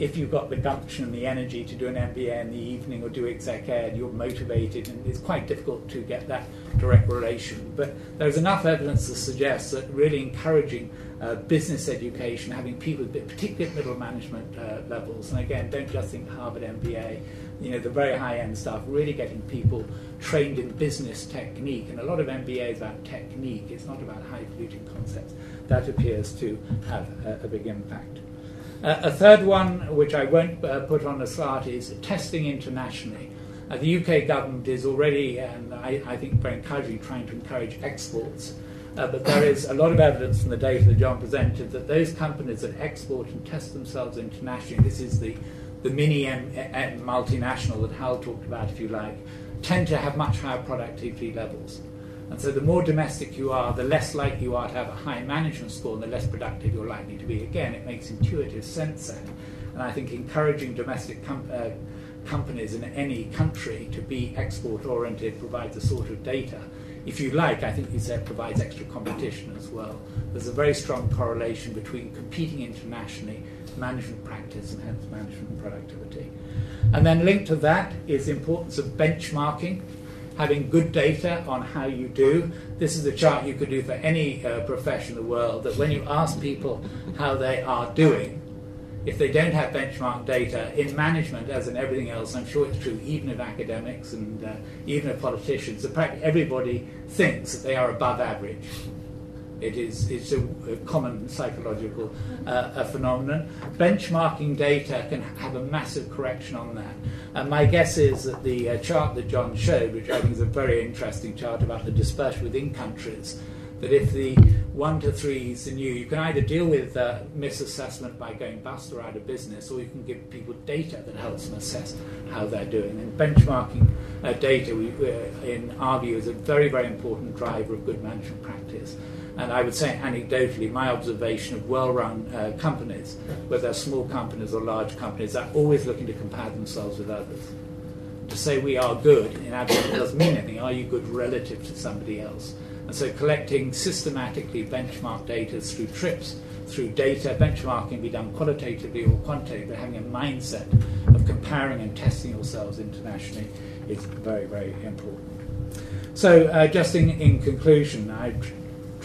if you've got the gumption and the energy to do an MBA in the evening or do exec ed, you're motivated, and it's quite difficult to get that direct relation. But there's enough evidence to suggest that really encouraging uh, business education, having people, particularly at middle management uh, levels, and again, don't just think Harvard MBA, you know, the very high end stuff, really getting people trained in business technique. And a lot of MBA is about technique, it's not about high polluting concepts. That appears to have a, a big impact. Uh, a third one, which I won't uh, put on the slide, is testing internationally. Uh, the UK government is already, and I, I, think very encouraging, trying to encourage exports. Uh, but there is a lot of evidence from the data that John presented that those companies that export and test themselves internationally, this is the, the mini M- M- multinational that Hal talked about, if you like, tend to have much higher productivity levels. And so the more domestic you are, the less likely you are to have a high management score and the less productive you're likely to be. Again, it makes intuitive sense. And I think encouraging domestic com- uh, companies in any country to be export oriented provides a sort of data. If you like, I think you said provides extra competition as well. There's a very strong correlation between competing internationally, management practice, and hence management productivity. And then linked to that is the importance of benchmarking having good data on how you do. This is a chart you could do for any uh, profession in the world that when you ask people how they are doing, if they don't have benchmark data in management, as in everything else, I'm sure it's true even of academics and uh, even of politicians, everybody thinks that they are above average. It is it's a, a common psychological uh, phenomenon. Benchmarking data can have a massive correction on that. And my guess is that the uh, chart that John showed, which I think is a very interesting chart about the dispersion within countries, that if the one to three is the new, you can either deal with uh, misassessment by going bust or out of business, or you can give people data that helps them assess how they're doing. And benchmarking uh, data, we, uh, in our view, is a very, very important driver of good management practice. And I would say, anecdotally, my observation of well run uh, companies, whether small companies or large companies, are always looking to compare themselves with others. To say we are good in absolute doesn't mean anything. Are you good relative to somebody else? And so collecting systematically benchmark data through trips, through data, benchmarking be done qualitatively or quantitatively, but having a mindset of comparing and testing yourselves internationally is very, very important. So, uh, just in, in conclusion, I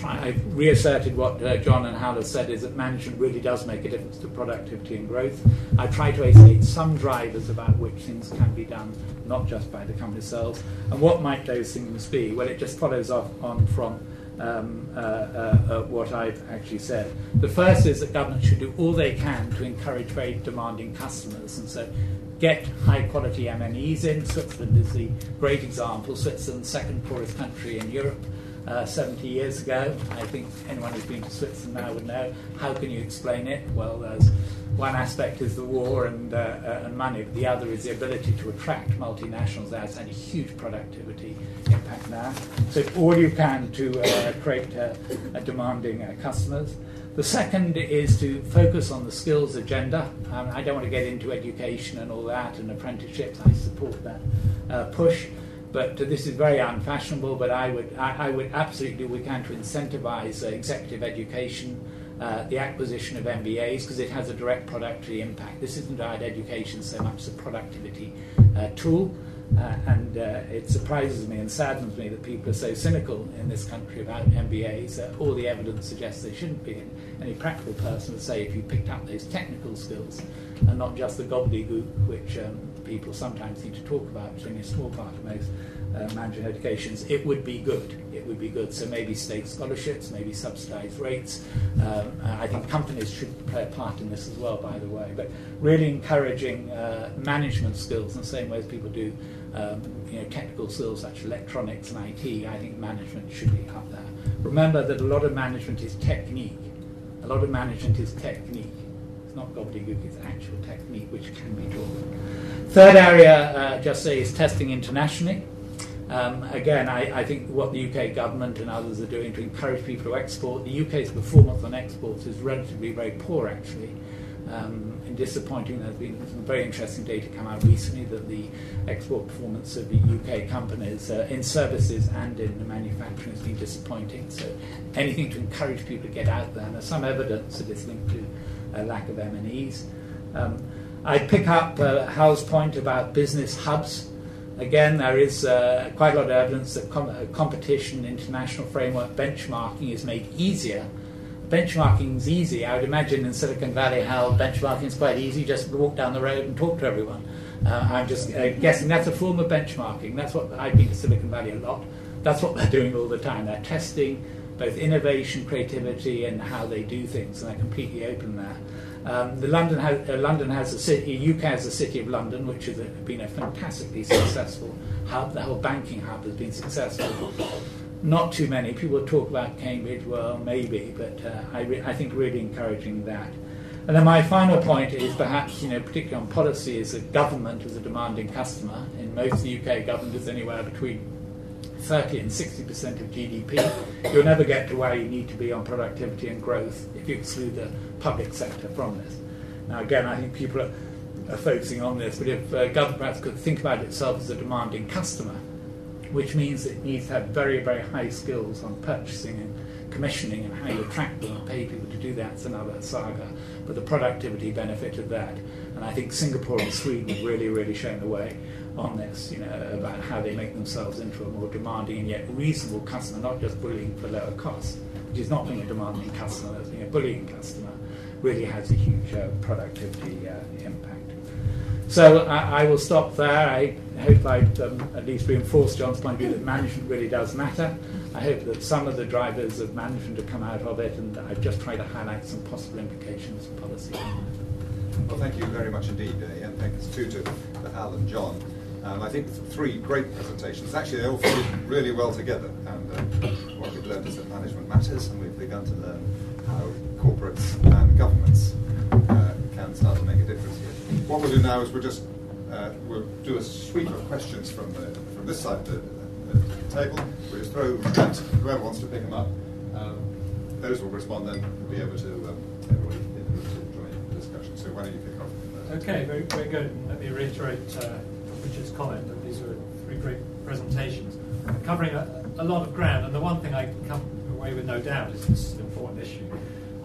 try, I reasserted what uh, John and Hal have said is that management really does make a difference to productivity and growth. I try to isolate some drivers about which things can be done, not just by the company themselves. And what might those things be? Well, it just follows off on from um, uh, uh, uh, what I've actually said. The first is that governments should do all they can to encourage very demanding customers. And so get high quality MNEs in. Switzerland is the great example. Switzerland's second poorest country in Europe uh, 70 years ago. I think anyone who's been to Switzerland now would know. How can you explain it? Well, there's one aspect is the war and, uh, uh, and money, but the other is the ability to attract multinationals. That's had a huge productivity impact now. So all you can to uh, create uh, demanding uh, customers. The second is to focus on the skills agenda. Um, I don't want to get into education and all that and apprenticeships. I support that push. But this is very unfashionable. But I would, I, I would absolutely do what we can to incentivize uh, executive education, uh, the acquisition of MBAs, because it has a direct productivity impact. This isn't about education so much as a productivity uh, tool. Uh, and uh, it surprises me and saddens me that people are so cynical in this country about MBAs all the evidence suggests they shouldn't be. And any practical person would say if you picked up those technical skills and not just the gobbledygook which um, people sometimes need to talk about, only a small part of most uh, management educations, it would be good. It would be good. So maybe state scholarships, maybe subsidised rates. Um, I think companies should play a part in this as well, by the way. But really encouraging uh, management skills in the same way as people do um, you know, technical skills such as electronics and IT, I think management should be up there. Remember that a lot of management is technique. A lot of management is technique. Not gobbledygook, it's actual technique which can be taught. Third area, uh, just say, is testing internationally. Um, again, I, I, think what the UK government and others are doing to encourage people to export, the UK's performance on exports is relatively very poor actually um, and disappointing. There's been some very interesting data come out recently that the export performance of the UK companies uh, in services and in manufacturing has been disappointing. So anything to encourage people to get out there. And there's some evidence that it's linked to a lack of MNEs. Um, I pick up uh, Hal's point about business hubs. Again, there is uh, quite a lot of evidence that com- uh, competition, international framework, benchmarking is made easier benchmarking is easy. I would imagine in Silicon Valley how benchmarking is quite easy, just walk down the road and talk to everyone. Uh, I'm just uh, guessing that's a form of benchmarking. That's what I've been to Silicon Valley a lot. That's what they're doing all the time. They're testing both innovation, creativity, and how they do things, and they're completely open there. Um, the London, ha- uh, London has a city, UK has the City of London, which has been a fantastically successful hub. The whole banking hub has been successful not too many. People talk about Cambridge, well, maybe, but uh, I, re- I think really encouraging that. And then my final point is perhaps, you know, particularly on policy, is that government is a demanding customer. In most of the UK, government is anywhere between 30 and 60% of GDP. You'll never get to where you need to be on productivity and growth if you exclude the public sector from this. Now, again, I think people are, are focusing on this, but if uh, government could think about itself as a demanding customer, which means it needs to have very, very high skills on purchasing and commissioning and how you attract them and pay people to do that is another saga. But the productivity benefit of that. And I think Singapore and Sweden have really, really shown the way on this, you know, about how they make themselves into a more demanding and yet reasonable customer, not just bullying for lower costs, which is not being a demanding customer, as being a bullying customer, really has a huge uh, productivity uh, impact. So I, I, will stop there. I hope I've um, at least reinforced John's point of view that management really does matter. I hope that some of the drivers of management have come out of it, and I've just tried to highlight some possible implications for policy. Well, thank you very much indeed, uh, and thanks too to, to Hal and John. Um, I think three great presentations. Actually, they all fit really well together. And uh, what we've learned is that management matters, and we've begun to learn how corporates and governments uh, can start to make a difference here. What we'll do now is we'll just uh, we'll do a sweep of questions from the, from this side of the, the table. We'll just throw at whoever wants to pick them up. Um, those will respond then. We'll be able to um, everybody to join the discussion. So why don't you pick off? Okay, very, very good. Let me reiterate uh, Richard's comment that these are three great presentations covering a, a lot of ground. And the one thing I come away with no doubt is this is an important issue.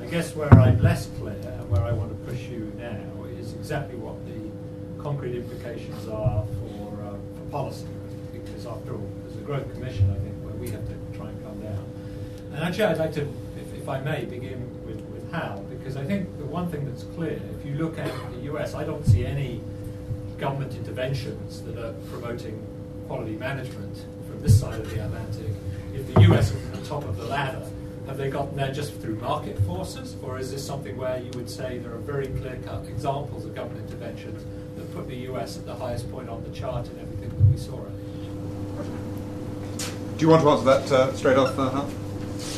I guess where I'm less clear and where I want to push you now is exactly what the concrete implications are for, uh, for policy. Because after all, there's a growth commission, I think, where we have to try and come down. And actually, I'd like to, if, if I may, begin with, with Hal, because I think the one thing that's clear, if you look at the US, I don't see any government interventions that are promoting quality management from this side of the Atlantic. If the US is at the top of the ladder, have they gotten there just through market forces, or is this something where you would say there are very clear-cut examples of government interventions that put the US at the highest point on the chart in everything that we saw it? Do you want to answer that uh, straight off, uh, Hal?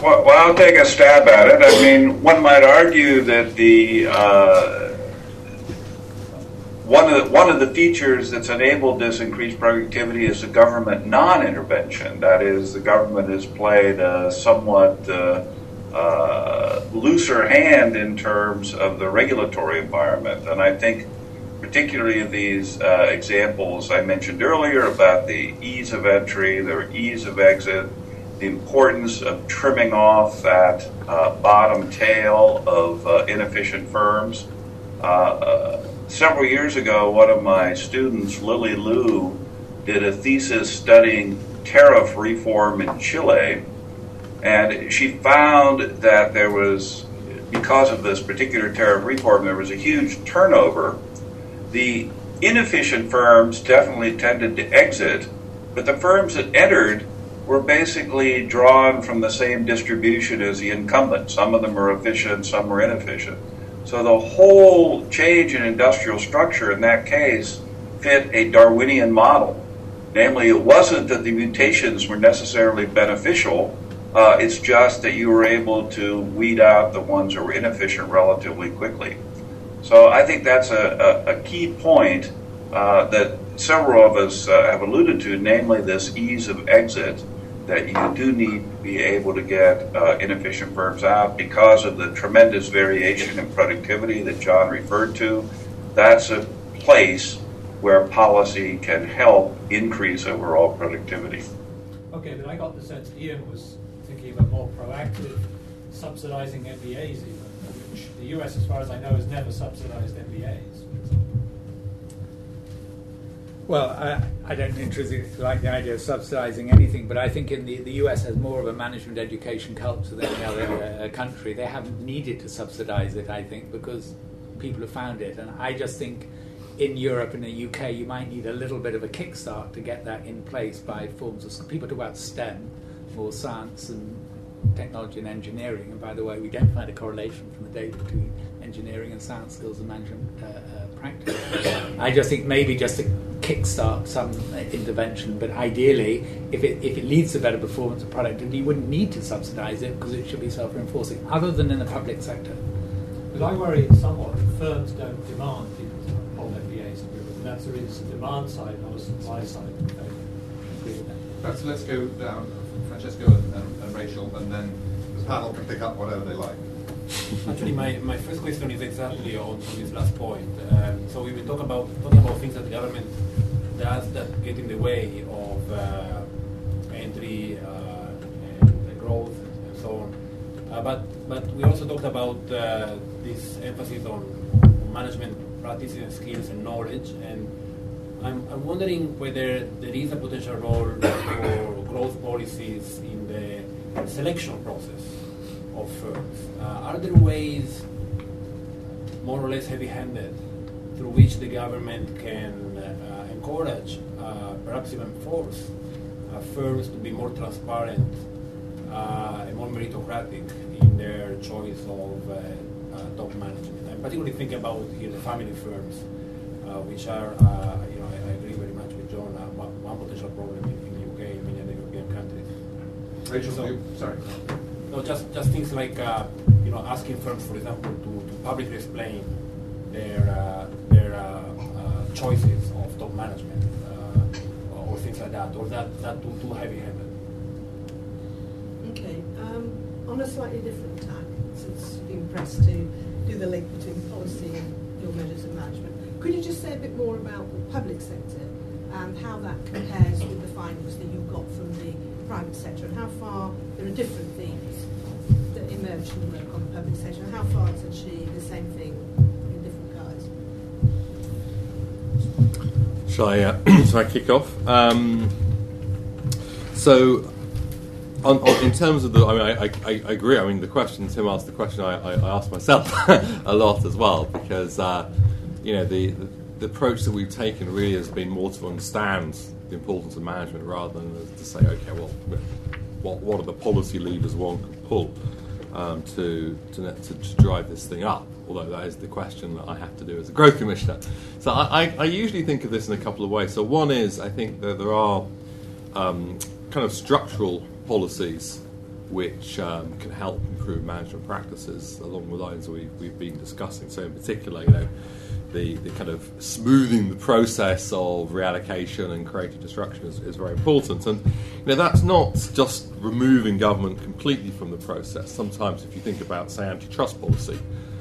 Well, well, I'll take a stab at it. I mean, one might argue that the uh, one of the, one of the features that's enabled this increased productivity is the government non-intervention. That is, the government has played a somewhat uh, uh, looser hand in terms of the regulatory environment, and I think particularly these uh, examples I mentioned earlier about the ease of entry, the ease of exit, the importance of trimming off that uh, bottom tail of uh, inefficient firms. Uh, uh, several years ago, one of my students, Lily Liu, did a thesis studying tariff reform in Chile, and she found that there was, because of this particular tariff reform, there was a huge turnover. The inefficient firms definitely tended to exit, but the firms that entered were basically drawn from the same distribution as the incumbents. Some of them were efficient, some were inefficient. So the whole change in industrial structure in that case fit a Darwinian model. Namely, it wasn't that the mutations were necessarily beneficial, uh, it's just that you were able to weed out the ones that were inefficient relatively quickly. So I think that's a, a, a key point uh, that several of us uh, have alluded to, namely this ease of exit, that you do need to be able to get uh, inefficient firms out because of the tremendous variation in productivity that John referred to. That's a place where policy can help increase overall productivity. Okay, but I got the sense Ian was thinking of a more proactive subsidizing MBAs, even, which the US, as far as I know, has never subsidized MBAs. Well, I, I don't intrinsically like the idea of subsidizing anything, but I think in the, the US has more of a management education culture than any other uh, country. They haven't needed to subsidize it, I think, because people have found it. And I just think in Europe and the UK, you might need a little bit of a kickstart to get that in place by forms of people talk about STEM, more science and technology and engineering. And by the way, we don't find a correlation from the data between engineering and science skills and management uh, uh, practice. I just think maybe just to kickstart some intervention, but ideally, if it, if it leads to better performance of productivity, you wouldn't need to subsidize it because it should be self reinforcing, other than in the public sector. But I worry somewhat that firms don't demand people to hold MBAs in and that's a, it's a demand side, not a supply side. Perhaps let's go down, Francesco and, and, and Rachel, and then the panel can pick up whatever they like. Actually, my, my first question is exactly on, on this last point. Um, so we've been talking about talking about things that the government does that get in the way of uh, entry uh, and growth and so on. Uh, but but we also talked about uh, this emphasis on, management practices and skills and knowledge. And I'm, I'm wondering whether there is a potential role for growth policies in the selection process of firms. Uh, are there ways, more or less heavy-handed, through which the government can uh, encourage, uh, perhaps even force, uh, firms to be more transparent uh, and more meritocratic in their choice of uh, top management? I'm particularly thinking about here the family firms, which are, you know, I, I, agree very much with John, one, one, potential problem in, in, the UK and many other European countries. Rachel, so, sorry. No, just just things like uh, you know asking firms, for example, to, to publicly explain their uh, their uh, uh choices of top management uh, or things like that, or that that too, too heavy-handed. Okay, um, on a slightly different tack, since you've been pressed to do the link between policy and your measures of management, could you just say a bit more about the public sector and how that compares with the findings that you got from the private sector and how far there are different themes that emerge from the work on the public sector and how far it's actually the same thing in different guise. Shall I, uh, shall I kick off? Um, so, on, on, in terms of the, I mean, I, I, I, agree. I mean, the question Tim asked, the question I, I asked myself a lot as well, because uh, you know the, the approach that we've taken really has been more to understand the importance of management rather than to say, okay, well, what, what are the policy levers one can pull um, to, to, to, drive this thing up? Although that is the question that I have to do as a growth commissioner. So I, I, I usually think of this in a couple of ways. So one is I think that there are um, kind of structural policies which um, can help improve management practices along the lines we've, we've been discussing. So in particular, you know, the, the kind of smoothing the process of reallocation and creative destruction is, is very important. And you know, that's not just removing government completely from the process. Sometimes, if you think about, say, antitrust policy,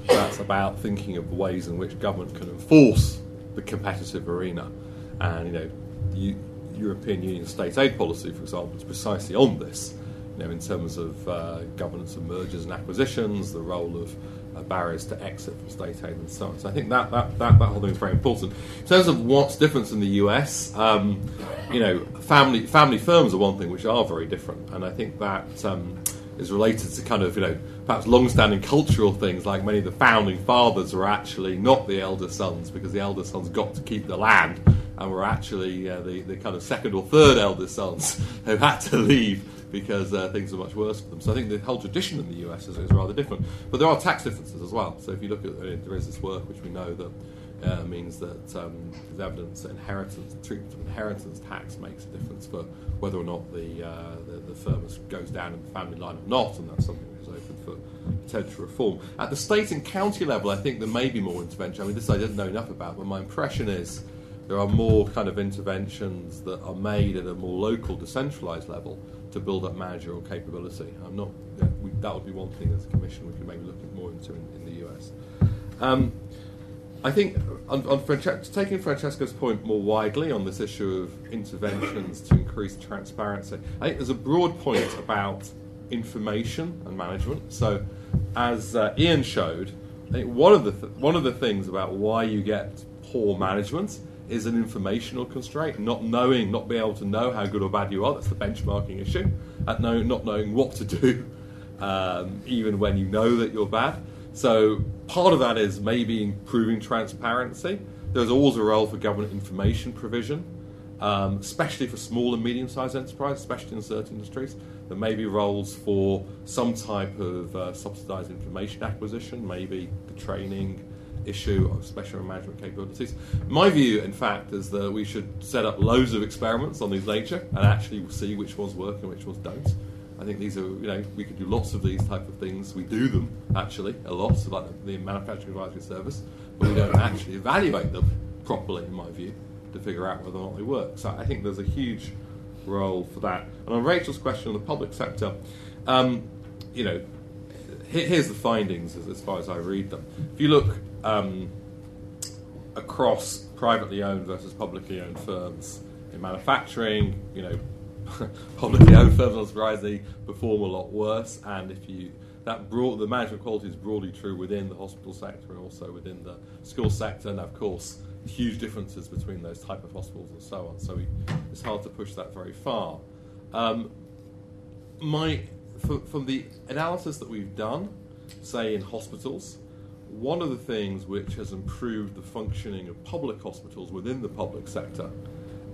that's about thinking of ways in which government can enforce the competitive arena. And you know, the European Union state aid policy, for example, is precisely on this. You know, in terms of uh, governance of mergers and acquisitions, the role of uh, barriers to exit from state aid and so on. So I think that, that, that, that whole thing is very important. In terms of what's different in the US, um, you know, family, family firms are one thing which are very different. And I think that um, is related to kind of, you know, perhaps long-standing cultural things like many of the founding fathers were actually not the elder sons because the elder sons got to keep the land and were actually uh, the, the kind of second or third eldest sons who had to leave because uh, things are much worse for them. So I think the whole tradition in the US is, is, rather different. But there are tax differences as well. So if you look at, uh, there is this work which we know that uh, means that um, there's evidence that inheritance, treatment of inheritance tax makes a difference for whether or not the, uh, the, the firm goes down in the family line or not, and that's something that is open for potential reform. At the state and county level, I think there may be more intervention. I mean, this I didn't know enough about, but my impression is there are more kind of interventions that are made at a more local, decentralised level to build up managerial capability. I'm not. Yeah, we, that would be one thing as a commission we could maybe look at more into in, in the US. Um, I think on, on Frances- taking Francesco's point more widely on this issue of interventions to increase transparency, I think there's a broad point about information and management. So, as uh, Ian showed, I think one of the th- one of the things about why you get poor management is an informational constraint, not knowing, not being able to know how good or bad you are. That's the benchmarking issue. At no, not knowing what to do, um, even when you know that you're bad. So part of that is maybe improving transparency. There's always a role for government information provision, um, especially for small and medium-sized enterprises, especially in certain industries. There may be roles for some type of uh, subsidised information acquisition, maybe the training issue of special management capabilities. My view, in fact, is that we should set up loads of experiments on these nature and actually see which ones work and which ones don't. I think these are, you know, we could do lots of these type of things. We do them actually a lot, like the manufacturing advisory service, but we don't actually evaluate them properly, in my view, to figure out whether or not they work. So I think there's a huge role for that. And on Rachel's question on the public sector, um, you know, here's the findings as, as, far as I read them. If you look um, across privately owned versus publicly owned firms in manufacturing, you know, publicly owned firms on surprisingly perform a lot worse. And if you that broad, the management quality is broadly true within the hospital sector and also within the school sector, and of course, huge differences between those type of hospitals and so on. So we, it's hard to push that very far. Um, my from, from the analysis that we've done, say in hospitals, one of the things which has improved the functioning of public hospitals within the public sector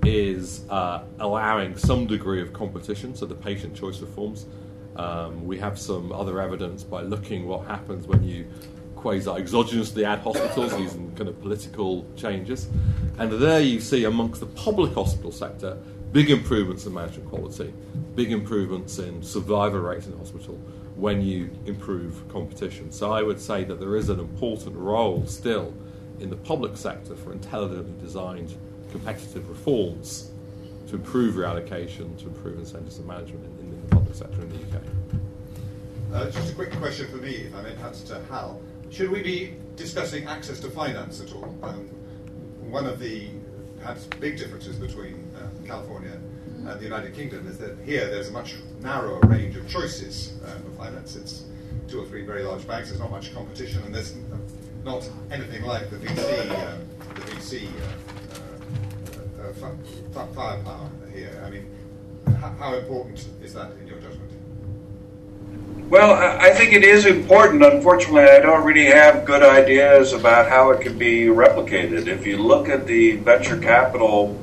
is uh, allowing some degree of competition, so the patient choice reforms. Um, we have some other evidence by looking what happens when you quasi exogenously add hospitals using kind of political changes. And there you see amongst the public hospital sector big improvements in management quality, big improvements in survival rates in hospital when you improve competition. So I would say that there is an important role still in the public sector for intelligently designed competitive reforms to improve reallocation, to improve incentives and management in, in, the public sector in the UK. Uh, just a quick question for me, if I may, to Hal. Should we be discussing access to finance at all? Um, one of the perhaps big differences between uh, California and the United Kingdom is that here there's a much narrower range of choices um, for finance. It's two or three very large banks. There's not much competition, and there's not anything like the VC, um, the VC uh, uh, firepower here? I mean, how important is that in your judgment? Well, I think it is important. Unfortunately, I don't really have good ideas about how it can be replicated. If you look at the venture capital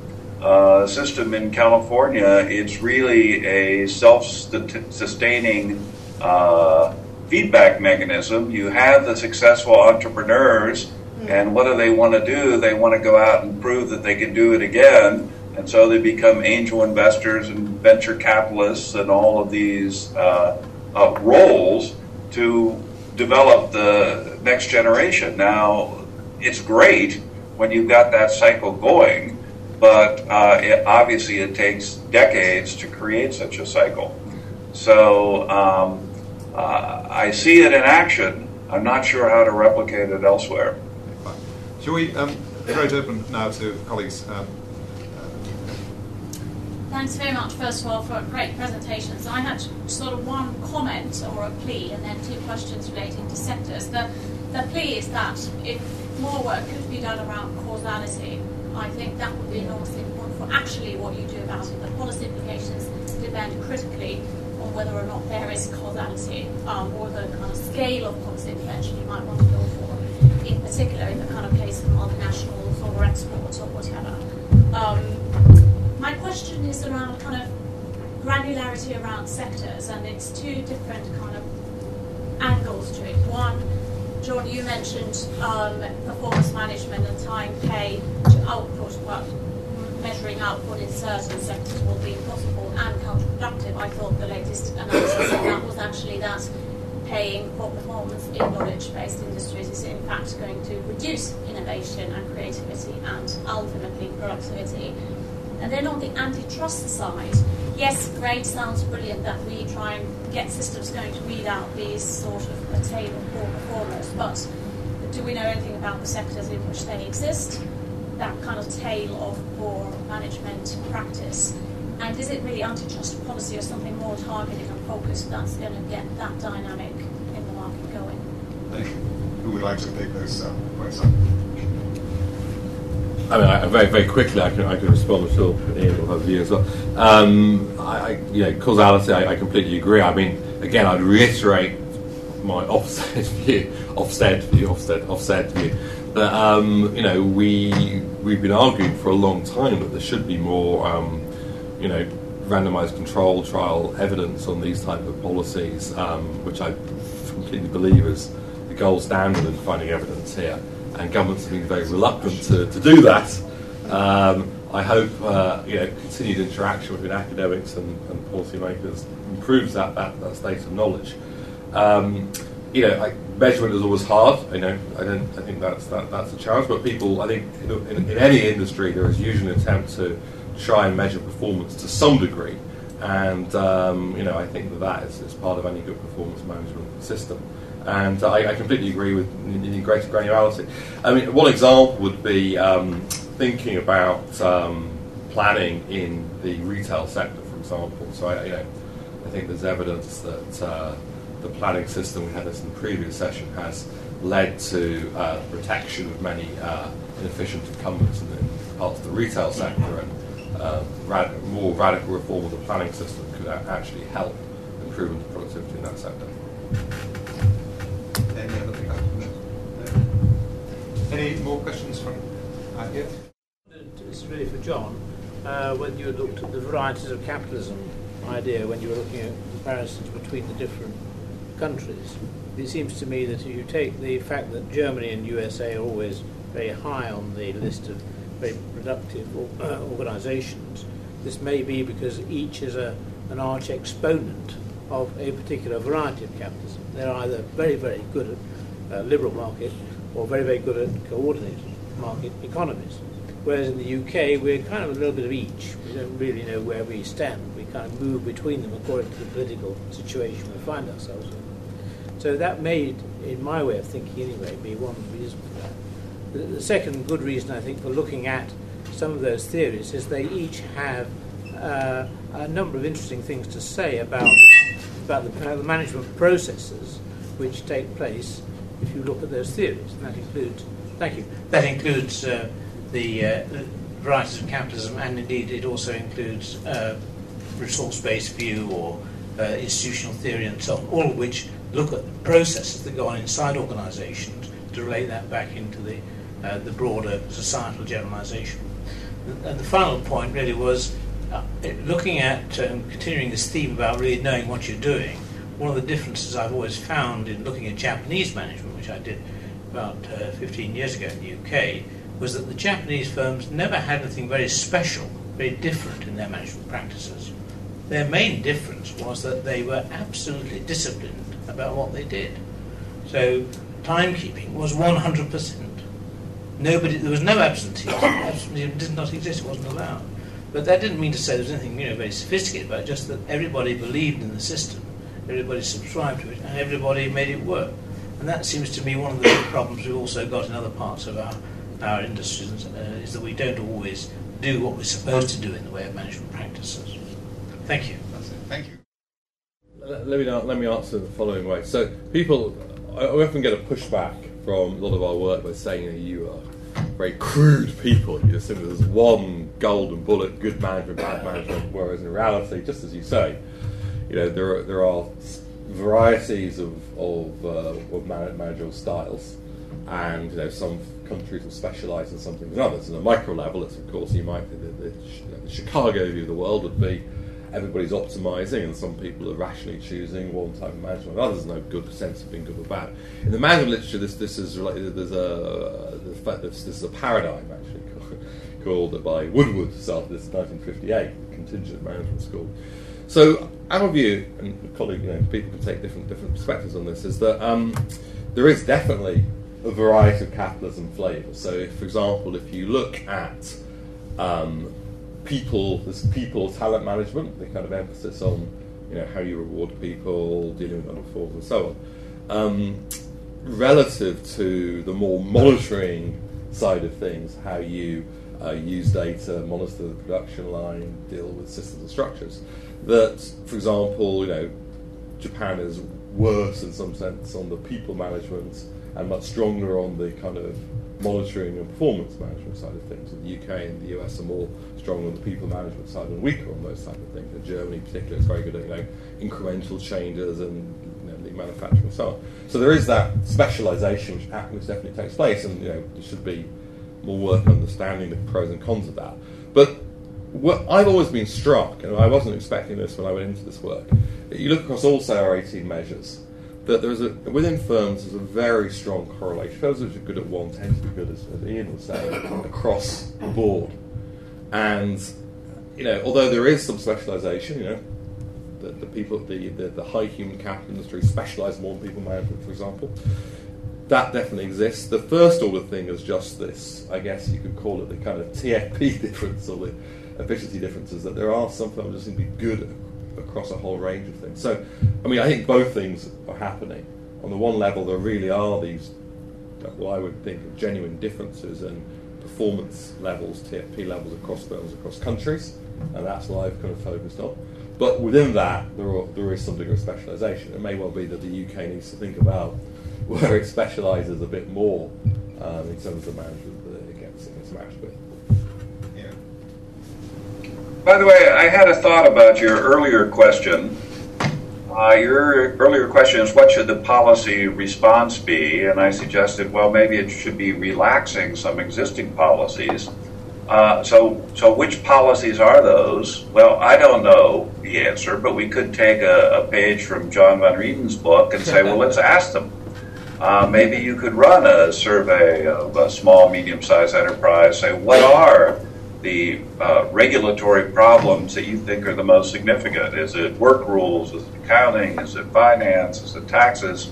uh, system in California, it's really a self sustaining uh, feedback mechanism. You have the successful entrepreneurs and what do they want to do? They want to go out and prove that they can do it again. And so they become angel investors and venture capitalists and all of these uh, uh, roles to develop the next generation. Now, it's great when you've got that cycle going, but uh, it, obviously it takes decades to create such a cycle. So um, uh, I see it in action. I'm not sure how to replicate it elsewhere. Shall we um, throw it open now to colleagues? Um, Thanks very much, first of all, for a great presentations. I had sort of one comment or a plea and then two questions relating to sectors. The, the plea is that if more work could be done around causality, I think that would be enormously important for actually what you do about it. The policy implications depend critically on whether or not there is causality um, or the kind of scale of policy intervention you might want to go for, in particular in the kind of case of multinationals or exports or whatever. Um, my question is around kind of granularity around sectors, and it's two different kind of angles to it. One, John, you mentioned um, performance management and time pay to output, but measuring output in certain sectors will be impossible and counterproductive. I thought the latest analysis of that was actually that paying for performance in knowledge-based industries is in fact going to reduce innovation and creativity and ultimately productivity. And then on the antitrust side, yes, great, sounds brilliant that we try and get systems going to weed out these sort of a poor performers, but do we know anything about the sectors in which they exist? That kind of tail of poor management practice. And is it really antitrust policy or something more targeted and focused that's going to get that dynamic in the market going? Who would like to take those uh, points up? I mean, I, very, very quickly, I can, I can respond. I'm Ian will have views as well. Um, I, I, you know, causality, I, I completely agree. I mean, again, I'd reiterate my offset view, offset view, offset, offset view. That um, you know, we we've been arguing for a long time that there should be more, um, you know, randomised control trial evidence on these type of policies, um, which I completely believe is the gold standard in finding evidence here and governments have been very reluctant to, to do that. Um, I hope uh, you know, continued interaction between academics and, and policymakers improves that, that, that state of knowledge. Um, you know, I, measurement is always hard. I know. I don't. I think that's that, that's a challenge. But people, I think, in, in, in, any industry, there is usually an attempt to try and measure performance to some degree. And um, you know, I think that that is, is part of any good performance management system. And I, I completely agree with needing greater granularity. I mean, one example would be um, thinking about um, planning in the retail sector, for example. So I, you know, I think there's evidence that uh, the planning system we had this in the previous session has led to uh, protection of many uh, inefficient incumbents in, in, parts of the retail sector, and uh, rad- more radical reform of the planning system could actually help improvement of productivity in that sector. Any other thing? Any more questions from uh, here? This is really for John. Uh, when you looked at the varieties of capitalism idea, when you were looking at comparisons between the different countries, it seems to me that if you take the fact that Germany and USA are always very high on the list of very productive uh, organizations, this may be because each is a, an arch exponent of a particular variety of capitalism. They're either very, very good at uh, liberal market or very, very good at coordinated market economies. Whereas in the UK, we're kind of a little bit of each. We don't really know where we stand. We kind of move between them according to the political situation we find ourselves in. So that may, in my way of thinking anyway, be one reason for that. The, the second good reason, I think, for looking at some of those theories is they each have uh, a number of interesting things to say about about the, the, management processes which take place if you look at those theories. And that includes, thank you, that includes uh, the, uh, varieties of capitalism, and indeed it also includes uh, resource-based view or uh, institutional theory and so on, all of which look at the processes that go on inside organisations to relate that back into the, uh, the broader societal generalisation. And the final point really was uh, looking at um, continuing this theme about really knowing what you're doing, one of the differences I've always found in looking at Japanese management, which I did about uh, 15 years ago in the UK, was that the Japanese firms never had anything very special, very different in their management practices. Their main difference was that they were absolutely disciplined about what they did. So timekeeping was 100%. Nobody, there was no absenteeism. Absenteeism did not exist. It wasn't allowed. But that didn't mean to say there was anything you know very sophisticated about it. Just that everybody believed in the system, everybody subscribed to it, and everybody made it work. And that seems to me one of the big problems we've also got in other parts of our our industries uh, is that we don't always do what we're supposed to do in the way of management practices. Thank you. Thank you. Let me let me answer the following way. So people, I often get a pushback from a lot of our work by saying that you are very crude people. You assume there's one golden bullet, good management, bad management, whereas in reality, just as you say, you know, there are, there are varieties of, of, uh, of managerial styles, and you know, some countries will specialise in something than others. On a micro level, it's of course you might the, the, the Chicago view of the world would be everybody's optimizing, and some people are rationally choosing one type of management. Others no good sense of being good or bad. In the management literature, this this is related. There's a the fact that this is a paradigm actually called by Woodward started this in 1958, contingent management school. So our view, and colleague, you know, people can take different different perspectives on this, is that um, there is definitely a variety of capitalism flavors. So, if, for example, if you look at um, people, this people talent management, the kind of emphasis on you know how you reward people, dealing with underperformers, and so on, um, relative to the more monitoring side of things, how you uh, use data, monitor the production line, deal with systems and structures. That, for example, you know, Japan is worse in some sense on the people management and much stronger on the kind of monitoring and performance management side of things. And the UK and the US are more strong on the people management side and weaker on those type of things. And Germany, in particular, is very good at you know incremental changes and you know, manufacturing and so on. So there is that specialisation which, which definitely takes place, and you know there should be more work understanding the pros and cons of that. But what I've always been struck, and I wasn't expecting this when I went into this work. You look across all, say, our 18 measures, that there's a within firms there's a very strong correlation. Those which are good at one tend to be good, as, as Ian was saying, across the board. And you know, although there is some specialisation, you know, the, the people, the, the, the high human capital industry specialise more in people management, for example. That definitely exists. The first order thing is just this. I guess you could call it the kind of TFP difference or the efficiency differences. That there are some firms that seem to be good across a whole range of things. So, I mean, I think both things are happening. On the one level, there really are these, well, I would think, genuine differences in performance levels, TFP levels across firms, across countries, and that's what I've kind of focused on. But within that, there, are, there is some degree of specialisation. It may well be that the UK needs to think about where it specialises a bit more um, in terms of the management that it gets, it gets matched with. By the way, I had a thought about your earlier question. Uh, your earlier question is what should the policy response be? And I suggested, well, maybe it should be relaxing some existing policies. Uh, so, so which policies are those? Well, I don't know the answer, but we could take a, a page from John Van Reenen's book and say, well, let's ask them. Uh, maybe you could run a survey of a small, medium-sized enterprise. Say, what are the uh, regulatory problems that you think are the most significant? Is it work rules? Is it accounting? Is it finance? Is it taxes?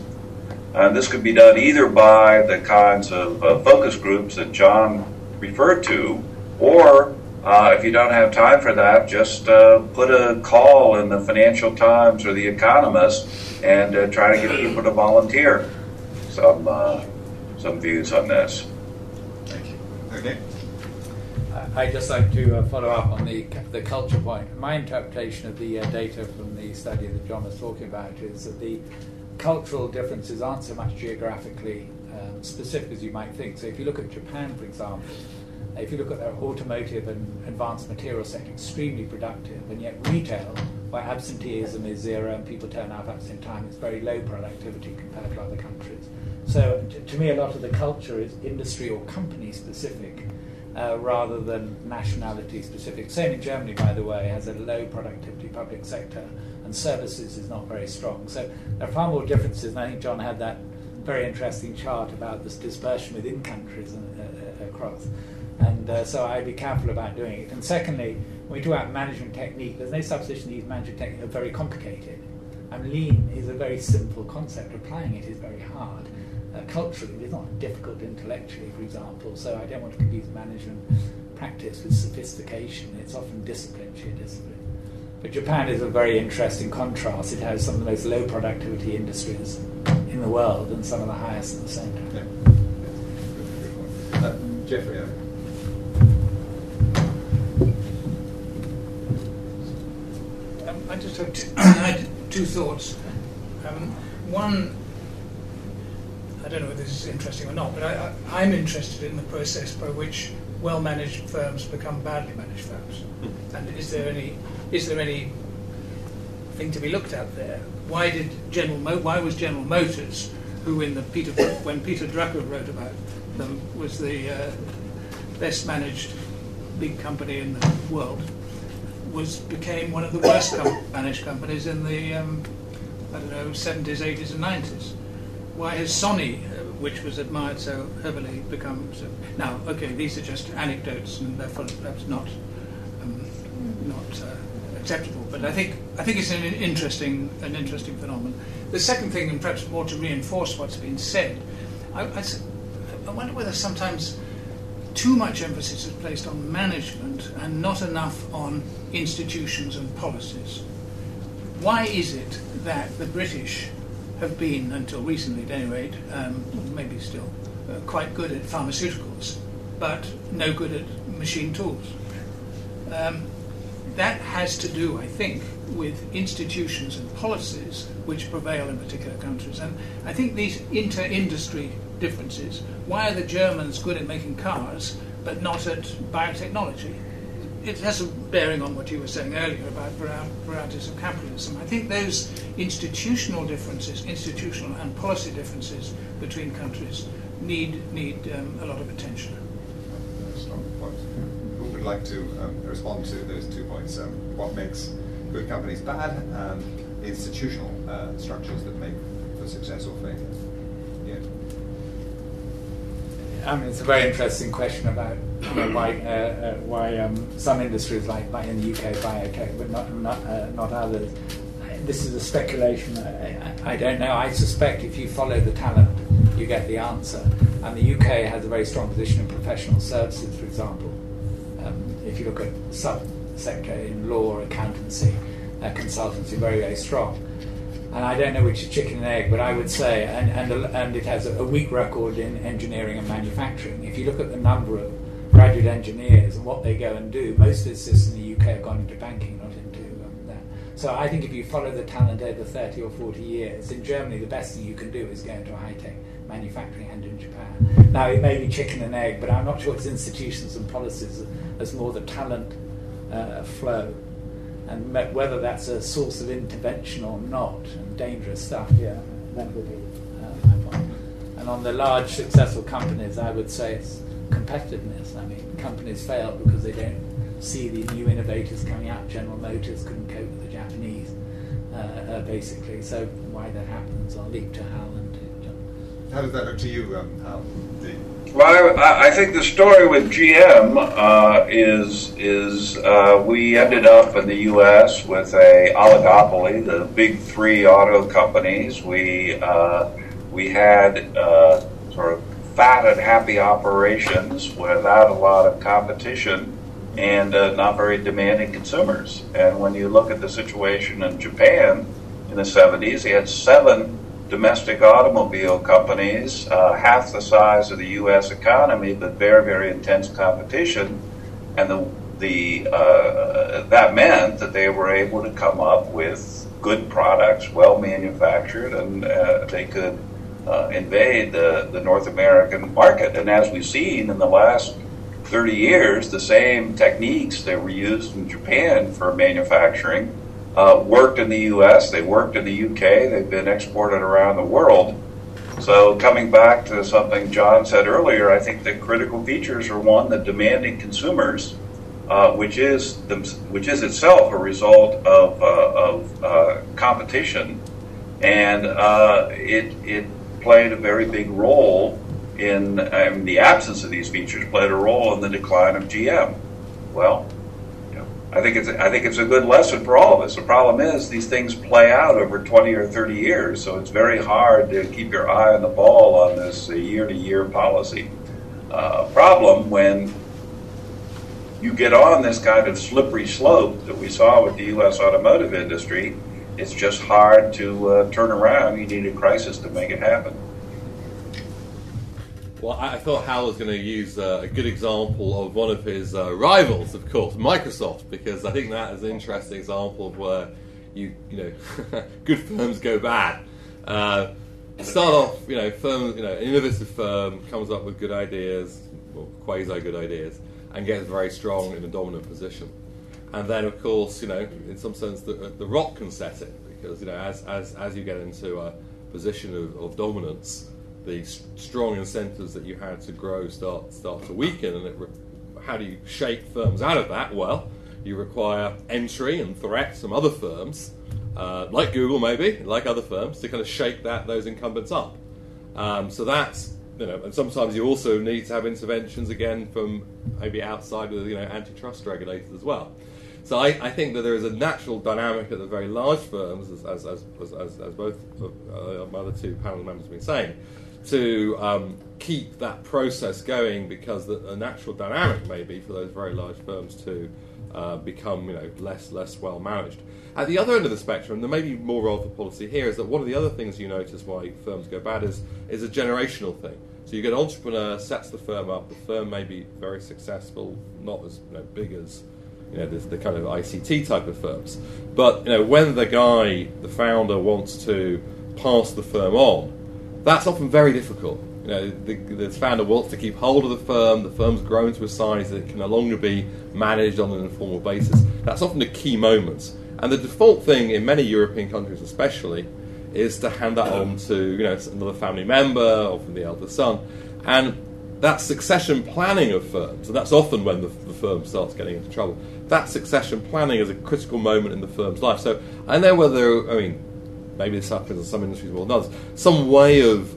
And this could be done either by the kinds of uh, focus groups that John referred to, or uh, if you don't have time for that, just uh, put a call in the Financial Times or the Economist and uh, try to get people to volunteer some uh, some views on this. Thank you. Okay. I'd just like to uh, follow up on the, the culture point. My interpretation of the uh, data from the study that John was talking about is that the cultural differences aren't so much geographically um, specific as you might think. So if you look at Japan, for example, if you look at their automotive and advanced material sector, extremely productive, and yet retail, where absenteeism is zero and people turn up at the same time, it's very low productivity compared to other countries. So to me, a lot of the culture is industry or company specific uh, rather than nationality specific. Same in Germany, by the way, has a low productivity public sector, and services is not very strong. So there are far more differences, and I think John had that very interesting chart about this dispersion within countries and, uh, uh, across. And uh, so I'd be careful about doing it. And secondly, when we talk about management technique, there's no supposition these management techniques are very complicated. And lean is a very simple concept. Applying it is very hard uh, culturally, it's not difficult intellectually, for example. So I don't want to confuse management practice with sophistication. It's often discipline, sheer discipline. But Japan is a very interesting contrast. It has some of the most low productivity industries in the world and some of the highest at the same time. Yeah. Uh, Jeffrey. Um, I just have two, had two thoughts. Um, one, I don't know whether this is interesting or not, but I, I, I'm interested in the process by which well-managed firms become badly managed firms. Hmm. And is there any is there any thing to be looked at there? Why did General Mo- why was General Motors, who in the Peter when Peter Drucker wrote about them was the uh, best managed big company in the world, was became one of the worst com- managed companies in the um, I don't know 70s, 80s, and 90s. Why has Sony, uh, which was admired so heavily, become so? Now, okay, these are just anecdotes, and therefore perhaps not um, not uh, acceptable. But I think I think it's an interesting an interesting phenomenon. The second thing, and perhaps more to reinforce what's been said, I wonder whether sometimes too much emphasis is placed on management and not enough on institutions and policies. Why is it that the British have been, until recently at any rate, um, maybe still, uh, quite good at pharmaceuticals, but no good at machine tools? Um, that has to do, I think, with institutions and policies which prevail in particular countries. And I think these inter industry differences why are the Germans good at making cars but not at biotechnology? It has a bearing on what you were saying earlier about varieties of capitalism. I think those institutional differences, institutional and policy differences between countries, need need um, a lot of attention. Strong point. Who would like to um, respond to those two points? Um, what makes good companies bad, and institutional uh, structures that make for success or failure? Yeah. I mean, it's a very interesting question about you know, why uh, uh, why um, some industries, like, like in the UK, biotech, but not not, uh, not others. This is a speculation. I, I, I don't know. I suspect if you follow the talent, you get the answer. And the UK has a very strong position in professional services, for example. Um, if you look at sub-sector in law, accountancy, uh, consultancy, very very strong and I don't know which is chicken and egg, but I would say, and, and, and it has a, weak record in engineering and manufacturing. If you look at the number of graduate engineers and what they go and do, most physicists in the UK have gone into banking, not into um, that. So I think if you follow the talent over 30 or 40 years, in Germany the best thing you can do is go into high-tech manufacturing and in Japan. Now it may be chicken and egg, but I'm not sure it's institutions and policies as more the talent uh, flow and whether that's a source of intervention or not, and dangerous stuff, yeah, that would be uh, my point. And on the large successful companies, I would say it's competitiveness. I mean, companies fail because they don't see the new innovators coming out. General Motors couldn't cope with the Japanese, uh, uh, basically. So why that happens, I'll leave to Hal and to John. How does that look to you, um, Hal? Well, I, I think the story with GM uh, is is uh, we ended up in the U.S. with a oligopoly, the big three auto companies. We uh, we had uh, sort of fat and happy operations without a lot of competition and uh, not very demanding consumers. And when you look at the situation in Japan in the 70s, they had seven domestic automobile companies, uh, half the size of the U.S. economy, but very, very intense competition, and the the uh, that meant that they were able to come up with good products, well manufactured, and uh, they could uh, invade the, the North American market. And as we've seen in the last 30 years, the same techniques that were used in Japan for manufacturing uh, worked in the U.S., they worked in the UK, they've been exported around the world. So, coming back to something John said earlier, I think the critical features are one, the demanding consumers, uh, which is the, which is itself a result of, uh, of uh, competition, and uh, it it played a very big role in um, the absence of these features played a role in the decline of GM. Well, I think it's I think it's a good lesson for all of us. The problem is these things play out over 20 or 30 years, so it's very hard to keep your eye on the ball on this year to year policy uh, problem when you get on this kind of slippery slope that we saw with the U.S. automotive industry. It's just hard to uh, turn around. You need a crisis to make it happen. Well, I, thought Hal was going to use uh, a good example of one of his uh, rivals, of course, Microsoft, because I think that is an interesting example of where you, you know, good firms go bad. Uh, start off, you know, firm, you know, an innovative firm comes up with good ideas, or quasi good ideas, and gets very strong in a dominant position. And then, of course, you know, in some sense, the, the rock can set it because you know, as as as you get into a position of, of dominance, the strong incentives that you had to grow start start to weaken, and re- how do you shake firms out of that? Well, you require entry and threat from other firms, uh, like Google maybe, like other firms, to kind of shake that those incumbents up. Um, so that's you know, and sometimes you also need to have interventions again from maybe outside of you know antitrust regulators as well. So I, I, think that there is a natural dynamic at the very large firms, as, as, as, as, both uh, my other two panel members have been saying, to um, keep that process going because the, natural dynamic may be for those very large firms to uh, become you know, less, less well managed. At the other end of the spectrum, there may be more role for policy here, is that one of the other things you notice why firms go bad is, is a generational thing. So you get an entrepreneur, sets the firm up, the firm may be very successful, not as you know, big as you know, the, the, kind of ICT type of firms. But you know, when the guy, the founder, wants to pass the firm on, that's often very difficult. You know, the, the founder wants to keep hold of the firm. The firm's grown to a size that it can no longer be managed on an informal basis. That's often a key moment. And the default thing in many European countries, especially, is to hand that on to you know another family member, often the elder son, and that succession planning of firms, and that's often when the, the firm starts getting into trouble that succession planning is a critical moment in the firm's life. So I know whether, I mean, maybe this happens in some industries more than others, some way of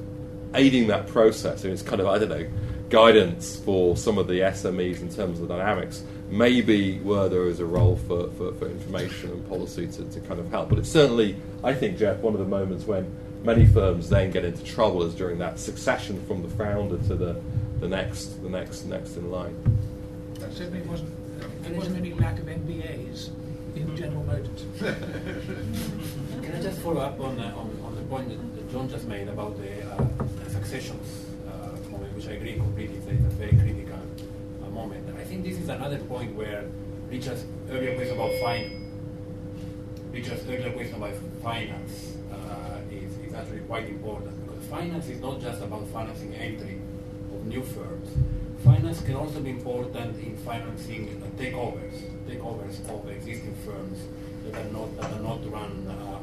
aiding that process. it's kind of, I don't know, guidance for some of the SMEs in terms of the dynamics, maybe where there is a role for, for, for information and policy to, to kind of help. But it's certainly, I think, Jeff, one of the moments when many firms then get into trouble is during that succession from the founder to the, the next the next next in line. That certainly wasn't there wasn't any lack of MBAs in General Motors. Can I just follow up on, uh, on, on, the point that, John just made about the uh, successions uh, moment, which I agree completely, it's a very critical uh, moment. I think this is another point where Richard's earlier question about finance, Richard's earlier question about finance uh, is, is actually quite important because finance is not just about financing entry of new firms finance can also be important in financing takeovers, takeovers of existing firms that are not that are not run uh.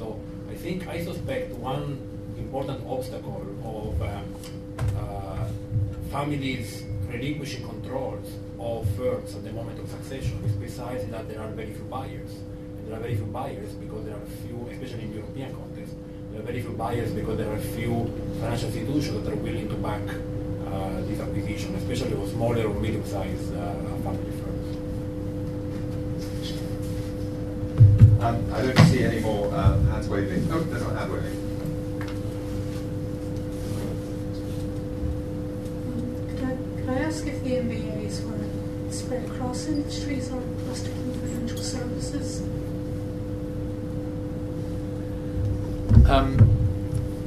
So I think I suspect one important obstacle of um, uh, families relinquishing controls of firms at the moment of succession is precisely that there are very few buyers. And there are very few buyers because there are few, especially in European context, there are very few buyers because there are few financial institutions that are willing to back uh, this acquisition, especially for smaller or medium-sized uh, family firms. Um, I don't see any more uh, hands waving. Oh, there's a hand waving. Could I, could I ask if the MBAs were spread across industries or clustered in financial services? Um,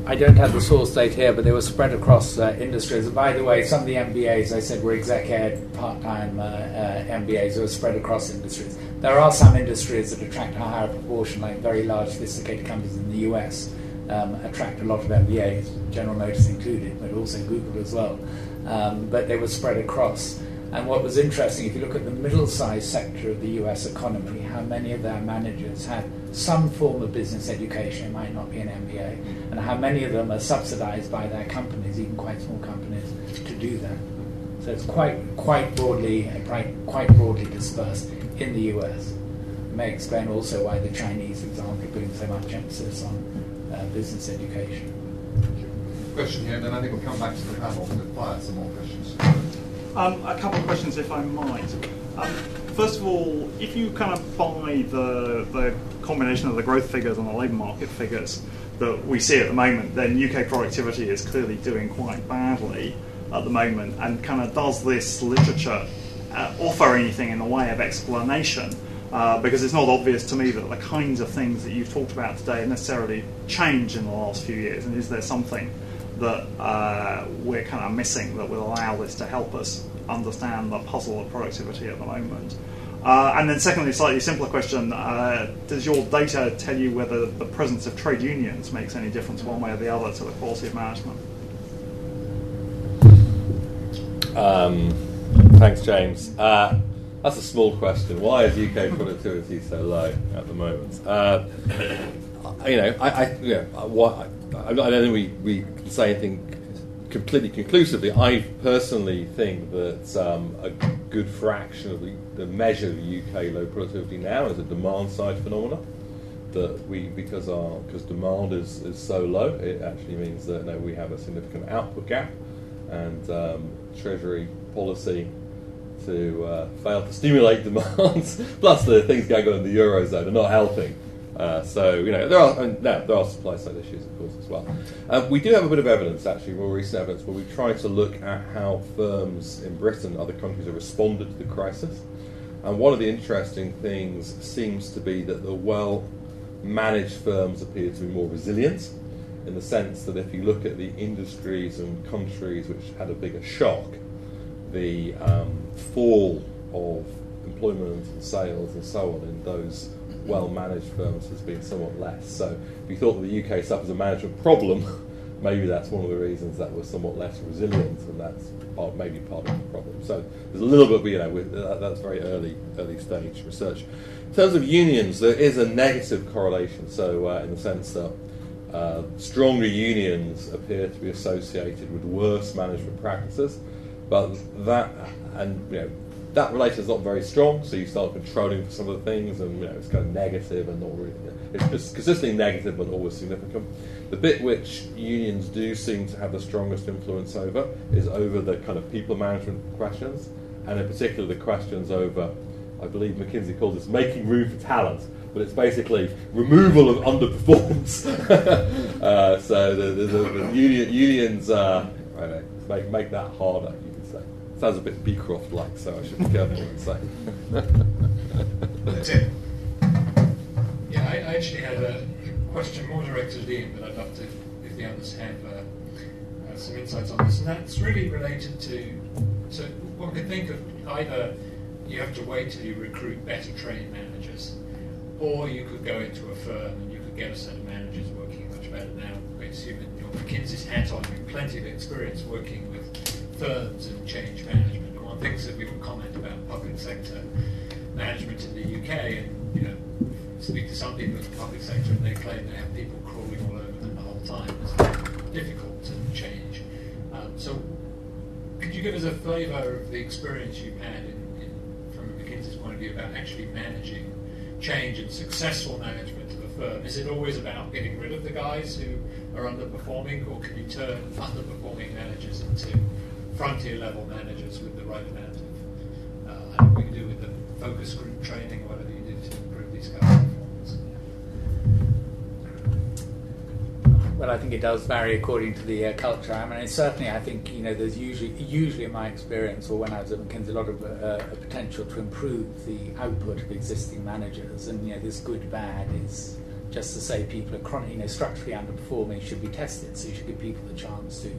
I don't have the source date here, but they were spread across uh, industries. And by the way, some of the MBAs I said were exec ed, part time uh, uh, MBAs, they were spread across industries. There are some industries that attract a higher proportion, like very large, sophisticated companies in the US um, attract a lot of MBAs, General Motors included, but also Google as well. Um, but they were spread across. And what was interesting, if you look at the middle sized sector of the US economy, how many of their managers had some form of business education, it might not be an MBA, and how many of them are subsidized by their companies, even quite small companies, to do that. So it's quite, quite broadly, quite, quite broadly dispersed in the US. It may explain also why the Chinese, example, are putting so much emphasis on uh, business education. Question here, and then I think we'll come back to the panel to fire some more questions. Um, a couple of questions, if I might. Um, first of all, if you kind of buy the, the combination of the growth figures and the labour market figures that we see at the moment, then UK productivity is clearly doing quite badly at the moment. And kind of does this literature uh, offer anything in the way of explanation? Uh, because it's not obvious to me that the kinds of things that you've talked about today necessarily change in the last few years. And is there something that uh, we're kind of missing that will allow this to help us understand the puzzle of productivity at the moment. Uh, and then, secondly, slightly simpler question: uh, Does your data tell you whether the presence of trade unions makes any difference one way or the other to the quality of management? Um, thanks, James. Uh, that's a small question. Why is UK productivity so low at the moment? Uh, you know, I, I, you know, what, I, I don't think we, we can say anything completely conclusively. I personally think that um, a good fraction of the, the measure of UK low productivity now is a demand side phenomenon. That we, because our because demand is, is so low, it actually means that no, we have a significant output gap, and um, Treasury policy to uh, fail to stimulate demand, plus the things going on in the eurozone are not helping. Uh, so you know there are and no, there are supply side issues, of course, as well. Uh, we do have a bit of evidence, actually, more recent evidence, where we tried to look at how firms in Britain other countries have responded to the crisis. And one of the interesting things seems to be that the well-managed firms appear to be more resilient, in the sense that if you look at the industries and countries which had a bigger shock, the um, fall of employment and sales and so on in those well managed firms has been somewhat less. So if you thought that the UK suffers a management problem, maybe that's one of the reasons that we're somewhat less resilient, and that's part, maybe part of the problem. So there's a little bit, you know, that's very early early stage research. In terms of unions, there is a negative correlation. So uh, in the sense that uh, stronger unions appear to be associated with worse management practices, but that and you know that relation is not very strong, so you start controlling for some of the things, and you know it's kind of negative and not really. It's, it's consistently negative, but always significant. The bit which unions do seem to have the strongest influence over is over the kind of people management questions, and in particular the questions over, I believe McKinsey calls this making room for talent, but it's basically removal of underperformance. uh, so the, the, the, the union, unions uh, make, make that harder sounds a bit Beecroft like, so I should be careful what I say. That's it. Yeah, I, I, actually had a question more directed at Ian, but I'd love to, if the others have uh, uh, some insights on this. And that's really related to, so one could think of either you have to wait till you recruit better trained managers, or you could go into a firm and you could get a set of managers working much better now. I assume in your McKinsey's hat on, you have plenty of experience working with firms and change management. One of the things that would comment about public sector management in the UK, and you know, speak to some people in the public sector, and they claim they have people crawling all over them the whole time. It's difficult to change. Um, so, could you give us a flavour of the experience you've had in, in, from McKinsey's point of view about actually managing change and successful management of a firm? Is it always about getting rid of the guys who are underperforming, or can you turn underperforming managers into frontier level managers with the right amount of uh, what you do with the focus group training, whatever you do to improve these kinds of performance. Well, I think it does vary according to the uh, culture. I mean, certainly, I think you know, there's usually, usually in my experience, or when I was at McKinsey, a lot of uh, potential to improve the output of existing managers, and you know, this good bad is just to say people are chronic, you know, structurally underperforming should be tested. So you should give people the chance to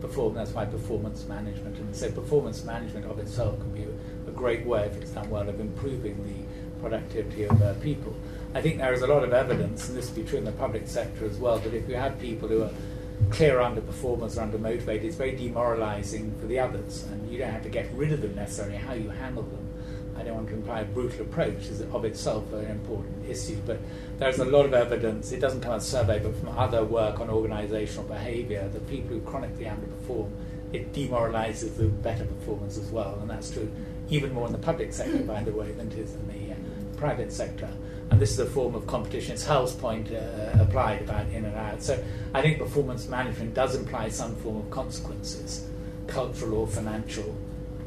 perform. That's why performance management. And so performance management of itself can be a, great way, if it's done well, of improving the productivity of uh, people. I think there is a lot of evidence, and this will be true in the public sector as well, that if you have people who are clear underperformers or undermotivated, it's very demoralizing for the others. And you don't have to get rid of them necessarily. How you handle them I don't want to imply a brutal approach is of itself an important issue, but there's a lot of evidence, it doesn't come as survey, but from other work on organisational behaviour, that people who chronically underperform, it demoralises the better performance as well, and that's true even more in the public sector, by the way, than it is in the uh, private sector. And this is a form of competition. It's Hal's point uh, applied about in and out. So I think performance management does imply some form of consequences, cultural or financial,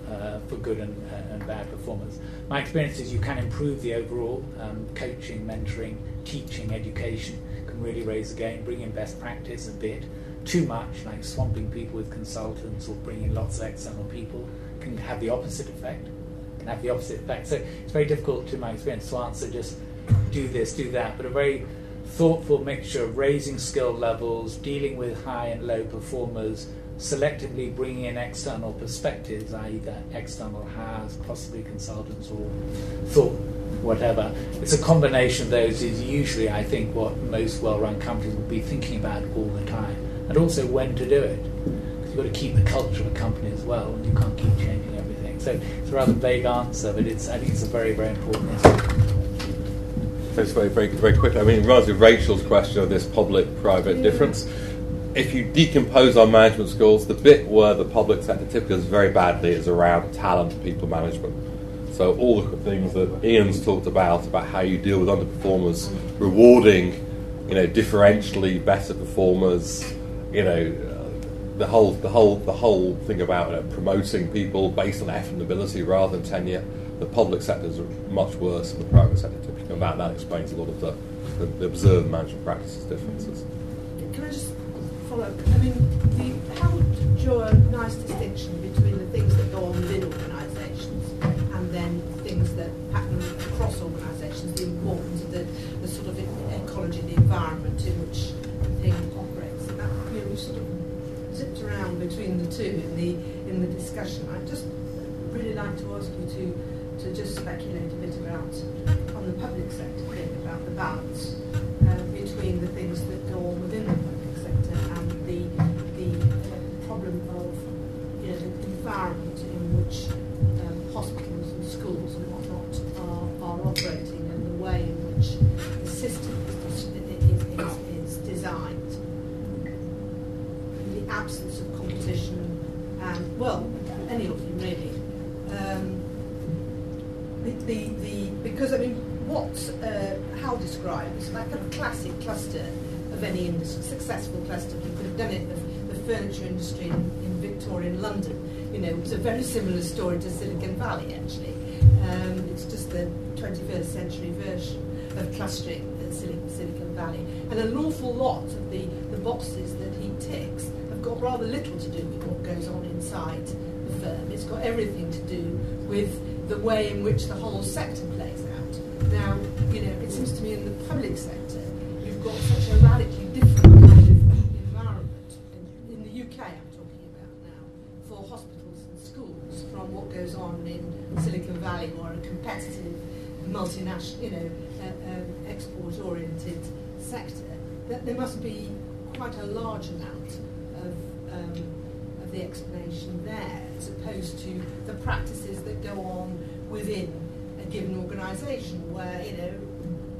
uh, for good and, uh, and, bad performance. My experience is you can improve the overall um, coaching, mentoring, teaching, education can really raise the game, bring in best practice a bit. Too much, like swamping people with consultants or bringing lots of external people, can have the opposite effect. Can have the opposite effect. So it's very difficult, to my experience, to answer just do this, do that, but a very thoughtful mixture of raising skill levels, dealing with high and low performers, selectively bringing in external perspectives, i.e., the external has, possibly consultants or thought, whatever. It's a combination of those is usually, I think, what most well-run companies will be thinking about all the time, and also when to do it. Because you've got to keep the culture of a company as well, and you can't keep changing everything. So it's a rather vague answer, but it's I think it's a very, very important issue. Just very, very, very quickly. I mean, rather regards Rachel's question of this public-private difference, if you decompose our management schools, the bit where the public sector typically does very badly is around talent, people management. So all the things that Ian's talked about about how you deal with underperformers, rewarding, you know, differentially better performers, you know, the whole the whole the whole thing about uh, promoting people based on effort and ability rather than tenure. The public sector is much worse than the private sector typically. And that, that explains a lot of the, the observed management practices differences. I mean, the, how you draw a nice distinction between the things that go on within organisations and then things that happen across organisations, the importance of the, the sort of ecology, the environment in which the thing operates? And that, you know, we've sort of zipped around between the two in the, in the discussion. I'd just really like to ask you to to just speculate a bit about, on the public sector thing, about the balance uh, between the things that go on within the which um, hospitals and schools and whatnot are, are operating and the way in which the system is, is, is, designed. In the absence of competition and, well, any of you really. Um, the, the, the because I mean, what uh, Hal describes like a classic cluster of any industry, successful cluster. You could have done it the, the furniture industry in, in Victorian London. You know, it was a very similar story to Silicon Valley actually. Um, it's just the 21st century version of clustering in Silicon, Valley. And an awful lot of the, the boxes that he ticks have got rather little to do with what goes on inside the firm. It's got everything to do with the way in which the whole sector plays out. Now, you know, it seems to me in the public sector, you've got such a radically schools from what goes on in Silicon Valley or a competitive, multinational, you know, uh, um, export-oriented sector. That there must be quite a large amount of um, the explanation there, as opposed to the practices that go on within a given organisation, where you know,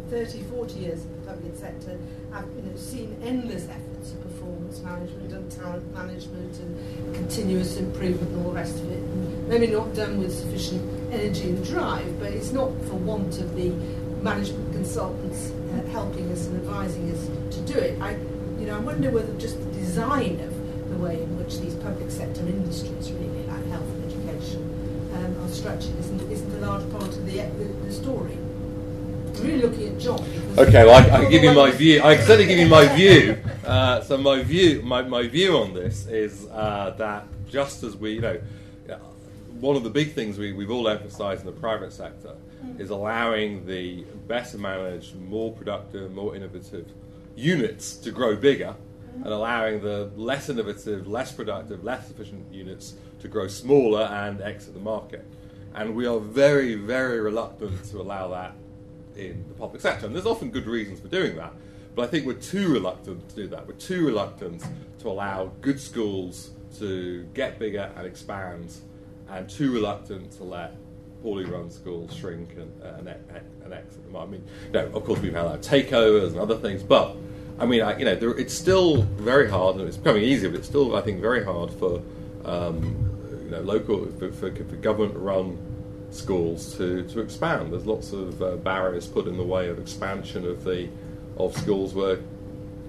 30, 40 years of the public sector have you know, seen endless efforts of performance management and talent management and continuous improvement and all the rest of it. And maybe not done with sufficient energy and drive, but it's not for want of the management consultants uh, helping us and advising us to do it. I, you know, I wonder whether just the design of the way in which these public sector industries, really like health and education, um, are structured isn't, isn't a large part of the, the, the story. Really looking at John. Okay, well, I, I can give you my view. I can certainly give you my view. Uh, so my view, my, my view on this is uh, that just as we, you know, one of the big things we, we've all emphasised in the private sector mm. is allowing the better managed, more productive, more innovative units to grow bigger and allowing the less innovative, less productive, less efficient units to grow smaller and exit the market. And we are very, very reluctant to allow that in the public sector. And there's often good reasons for doing that. But I think we're too reluctant to do that. We're too reluctant to allow good schools to get bigger and expand, and too reluctant to let poorly run schools shrink and, uh, and, and exit. I mean, know, of course, we've had our takeovers and other things, but I mean, I, you know, there, it's still very hard, and it's becoming easier, but it's still, I think, very hard for um, you know, local, for, for, for government-run schools to, to expand. There's lots of uh, barriers put in the way of expansion of the of schools where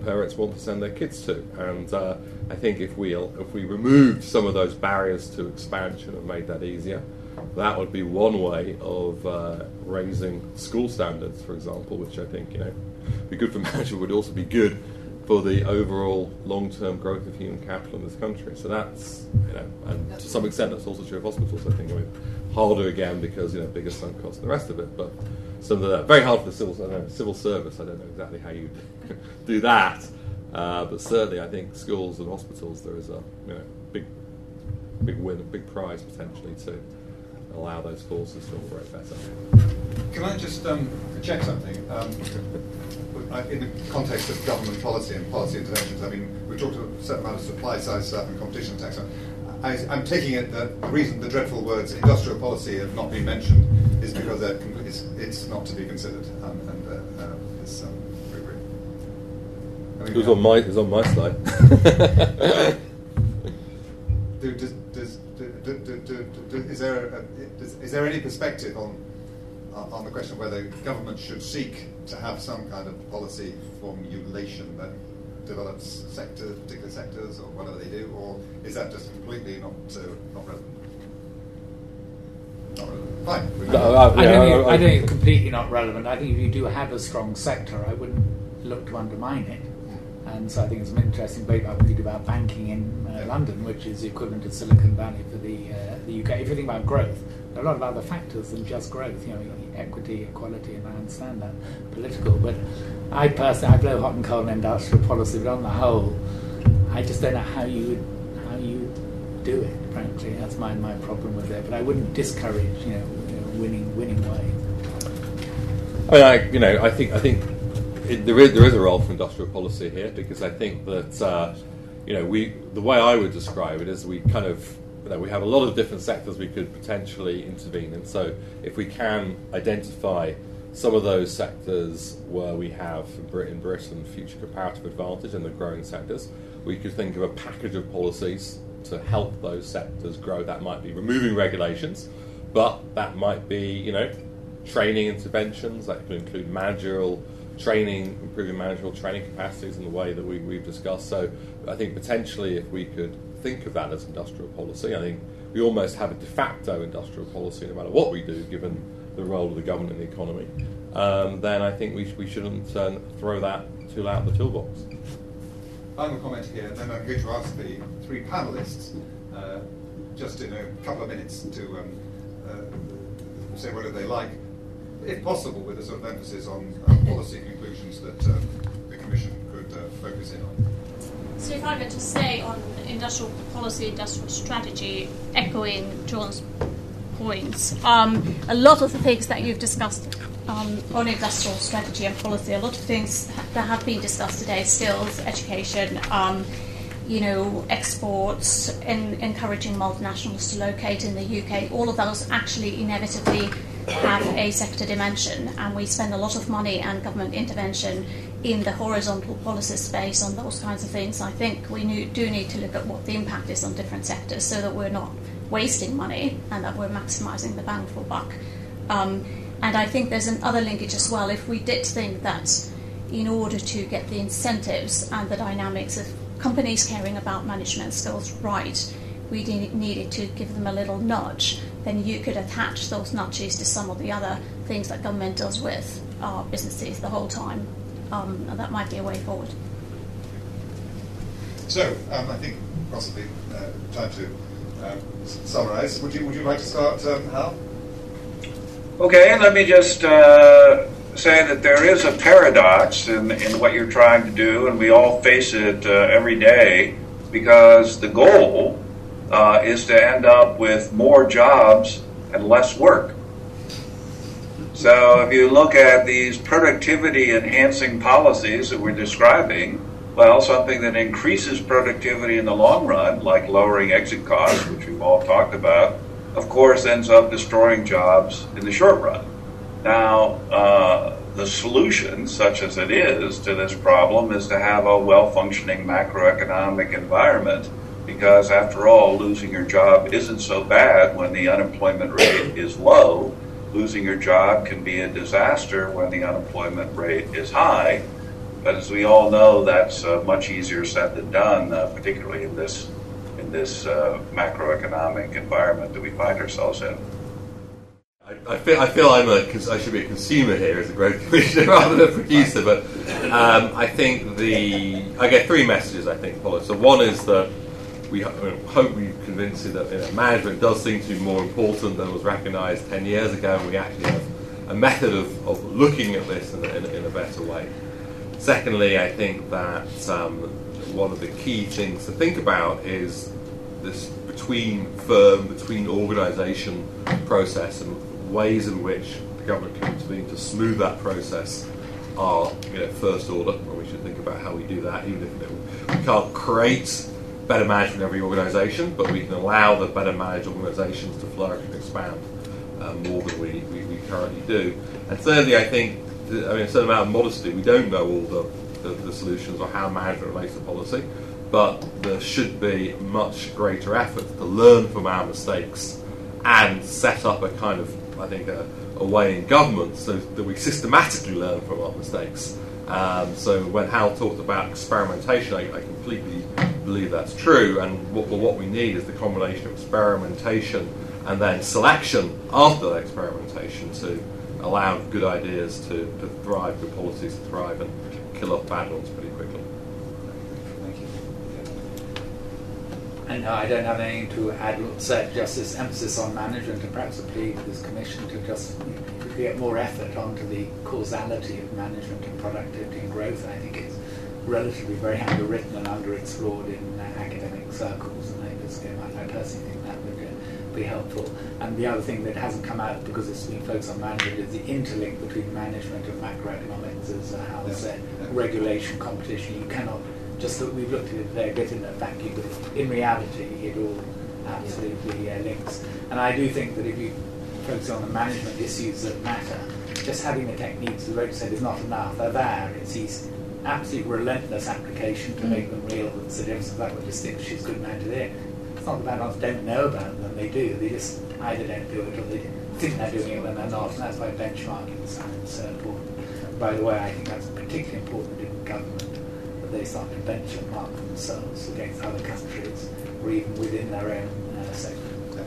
parents want to send their kids to, and uh, I think if we if we removed some of those barriers to expansion and made that easier, that would be one way of uh, raising school standards, for example, which I think you know be good for management would also be good for the overall long-term growth of human capital in this country. So that's, you know, and to some extent that's also true of hospitals. I think. I mean, harder again because you know bigger sunk costs and the rest of it, but some of the very hard for the civil know, civil service. I don't know exactly how you do that, uh, but certainly I think schools and hospitals there is a you know big, big win, a big prize potentially to allow those forces to operate better. Can I just um, check something? Um, in the context of government policy and policy interventions, I mean, we talked about a certain amount of supply side stuff and competition tax. I, am taking it that the reason the dreadful words industrial policy have not been mentioned is because it's, it's, not to be considered. Um, and uh, uh, it's, um, I mean, it was on my, it was on my slide. do, does, does, do, do, is, there a, is, is there any perspective on on the question of whether government should seek to have some kind of policy formulation that develops sector, particular sectors or whatever they do, or is that just completely not uh, not relevant? Not relevant. Fine. No, I, I, don't think, I, I think it's completely not relevant. I think if you do have a strong sector, I wouldn't look to undermine it. And so I think it's an interesting debate about what you do about banking in uh, London, which is the equivalent of Silicon Valley for the, uh, the UK. If you think about growth, there are a lot of other factors than just growth. You know, equity, equality, and I understand that political. But I personally, I blow hot and cold on industrial policy, but on the whole, I just don't know how you would, how you do it. Frankly, that's my my problem with it. But I wouldn't discourage, you know, you know winning winning way. I mean, I, you know, I think I think it, there is there is a role for industrial policy here because I think that uh, you know we the way I would describe it is we kind of you know, we have a lot of different sectors we could potentially intervene in. So if we can identify some of those sectors where we have in Britain future comparative advantage in the growing sectors, we could think of a package of policies to help those sectors grow. That might be removing regulations, but that might be, you know, training interventions. That could include managerial training, improving managerial training capacities in the way that we, we've discussed. So I think potentially if we could think of that as industrial policy. I think we almost have a de facto industrial policy no matter what we do, given the role of the government in the economy. Um, then I think we, we shouldn't uh, throw that tool out of the toolbox. Final comment here, and then I'm going to ask the three panelists uh, just in a couple of minutes to um, uh, say whether they like, if possible, with a sort of emphasis on policy conclusions that uh, the Commission could uh, focus in on. So if I were to say on industrial policy, industrial strategy, echoing John's points, um, a lot of the things that you've discussed um, on industrial strategy and policy, a lot of things that have been discussed today, skills, education, um, you know, exports, in, encouraging multinationals to locate in the UK, all of those actually inevitably have a sector dimension, and we spend a lot of money and government intervention in the horizontal policy space on those kinds of things. I think we do need to look at what the impact is on different sectors so that we're not wasting money and that we're maximising the bang for buck. Um, and I think there's another linkage as well. If we did think that in order to get the incentives and the dynamics of companies caring about management skills right, we needed to give them a little nudge, then you could attach those nudges to some of the other things that government does with our businesses the whole time um, that might be a way forward. So, um, I think possibly uh, time to uh, summarise. Would you would you like to start, um, Hal? Okay, let me just uh, say that there is a paradox in, in what you're trying to do, and we all face it uh, every day because the goal uh, is to end up with more jobs and less work. So if you look at these productivity enhancing policies that we're describing, well, something that increases productivity in the long run, like lowering exit costs, which we've all talked about, of course ends up destroying jobs in the short run. Now, uh, the solution, such as it is to this problem, is to have a well functioning macroeconomic environment because, after all, losing your job isn't so bad when the unemployment rate is low losing your job can be a disaster when the unemployment rate is high. But as we all know, that's uh, much easier said than done, uh, particularly in this in this uh, macroeconomic environment that we find ourselves in. I, I feel, I feel I'm a, I should be a consumer here as a growth commissioner rather than a producer, but um, I think the I get three messages. I think, Paul. So one is that we hope we convince you that you know, management does seem to be more important than was recognised 10 years ago, and we actually have a method of, of looking at this in in, in a better way. Secondly, I think that um, one of the key things to think about is this between firm, between organisation process, and ways in which the government can intervene to smooth that process are you know, first order, and we should think about how we do that, even if you know, we can't create better management in every organisation, but we can allow the better managed organisations to flourish and expand uh, more than we, we, we, currently do. And thirdly, I think, I mean, a certain amount of modesty, we don't know all the, the, the solutions or how management relates to policy, but there should be much greater effort to learn from our mistakes and set up a kind of, I think, a, a way in government so that we systematically learn from our mistakes. Um, so when Hal talked about experimentation, I, I completely believe that's true. And what, what we need is the combination of experimentation and then selection after experimentation to allow good ideas to, to thrive, good policies to thrive, and kill off bad ones pretty quickly. Thank you. And I don't have anything to add except just this emphasis on management and perhaps a plea to this commission to just get more effort onto the causality of management and productivity and growth. I think it's relatively very underwritten and underexplored in uh, academic circles, and I just, you know, I personally think that would uh, be helpful. And the other thing that hasn't come out because it's been focused on management is the interlink between management and macroeconomics, as Hal yeah. said, yeah. regulation, competition. You cannot just that we've looked at it there, get in that vacuum, but in reality, it all absolutely uh, links. And I do think that if you focus on the management issues that matter, just having the techniques, as Rachel said, is not enough. They're there. It's these absolute relentless application to mm. make them real that's the difference about what distinguishes good man today. It's not that ones don't know about them, they do. They just either don't do it or they think they're doing it when they're not, and that's why benchmarking is so important. By the way, I think that's particularly important in government that they start to benchmark themselves against other countries or even within their own uh, sector.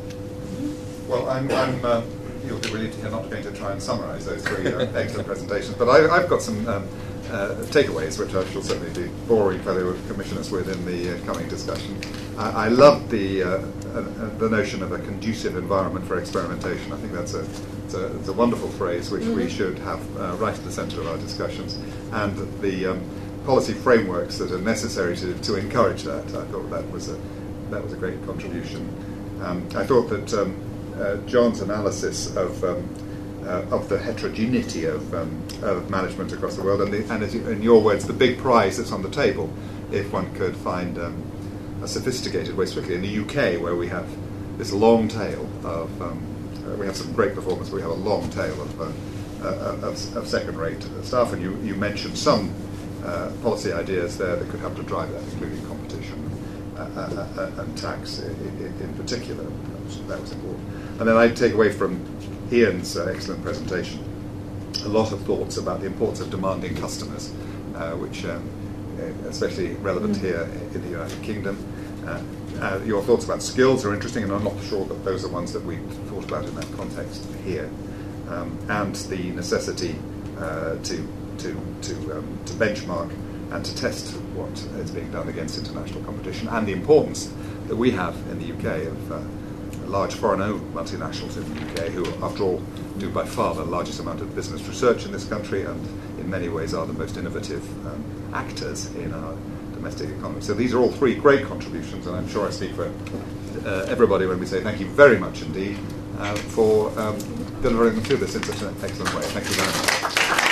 Well, I'm, I'm uh, you're really not going to try and summarise those three uh, excellent presentations, but I, have got some um, uh, takeaways, which I shall certainly be boring fellow commissioners with in the uh, coming discussion. I, I love the uh, uh, the notion of a conducive environment for experimentation. I think that's a it's a, it's a wonderful phrase which mm-hmm. we should have right at the centre of our discussions, and the um, policy frameworks that are necessary to, to encourage that. I thought that was a that was a great contribution. Um, I thought that um, uh, John's analysis of um, uh, of the heterogeneity of, um, of, management across the world, and, the, and in your words, the big prize that's on the table, if one could find um, a sophisticated way, particularly in the UK, where we have this long tail of um, uh, we have some great performers, but we have a long tail of, uh, uh, of, of second-rate staff, and you, you mentioned some uh, policy ideas there that could help to drive that, including competition uh, and tax in, in particular. That was, that was, important. And then I take away from Ian's excellent presentation a lot of thoughts about the importance of demanding customers, which um, especially relevant mm-hmm. here in the United Kingdom. Uh, your thoughts about skills are interesting, and I'm not sure that those are ones that we thought about in that context here. Um, and the necessity uh, to to, to, um, to benchmark and to test what is being done against international competition, and the importance that we have in the UK of uh, large foreign-owned multinationals in the UK, who, after all, do by far the largest amount of business research in this country, and in many ways are the most innovative um, actors in our domestic economy. So these are all three great contributions, and I'm sure I speak for uh, everybody when we say thank you very much indeed uh, for um, delivering them to us in such an excellent way. Thank you very much.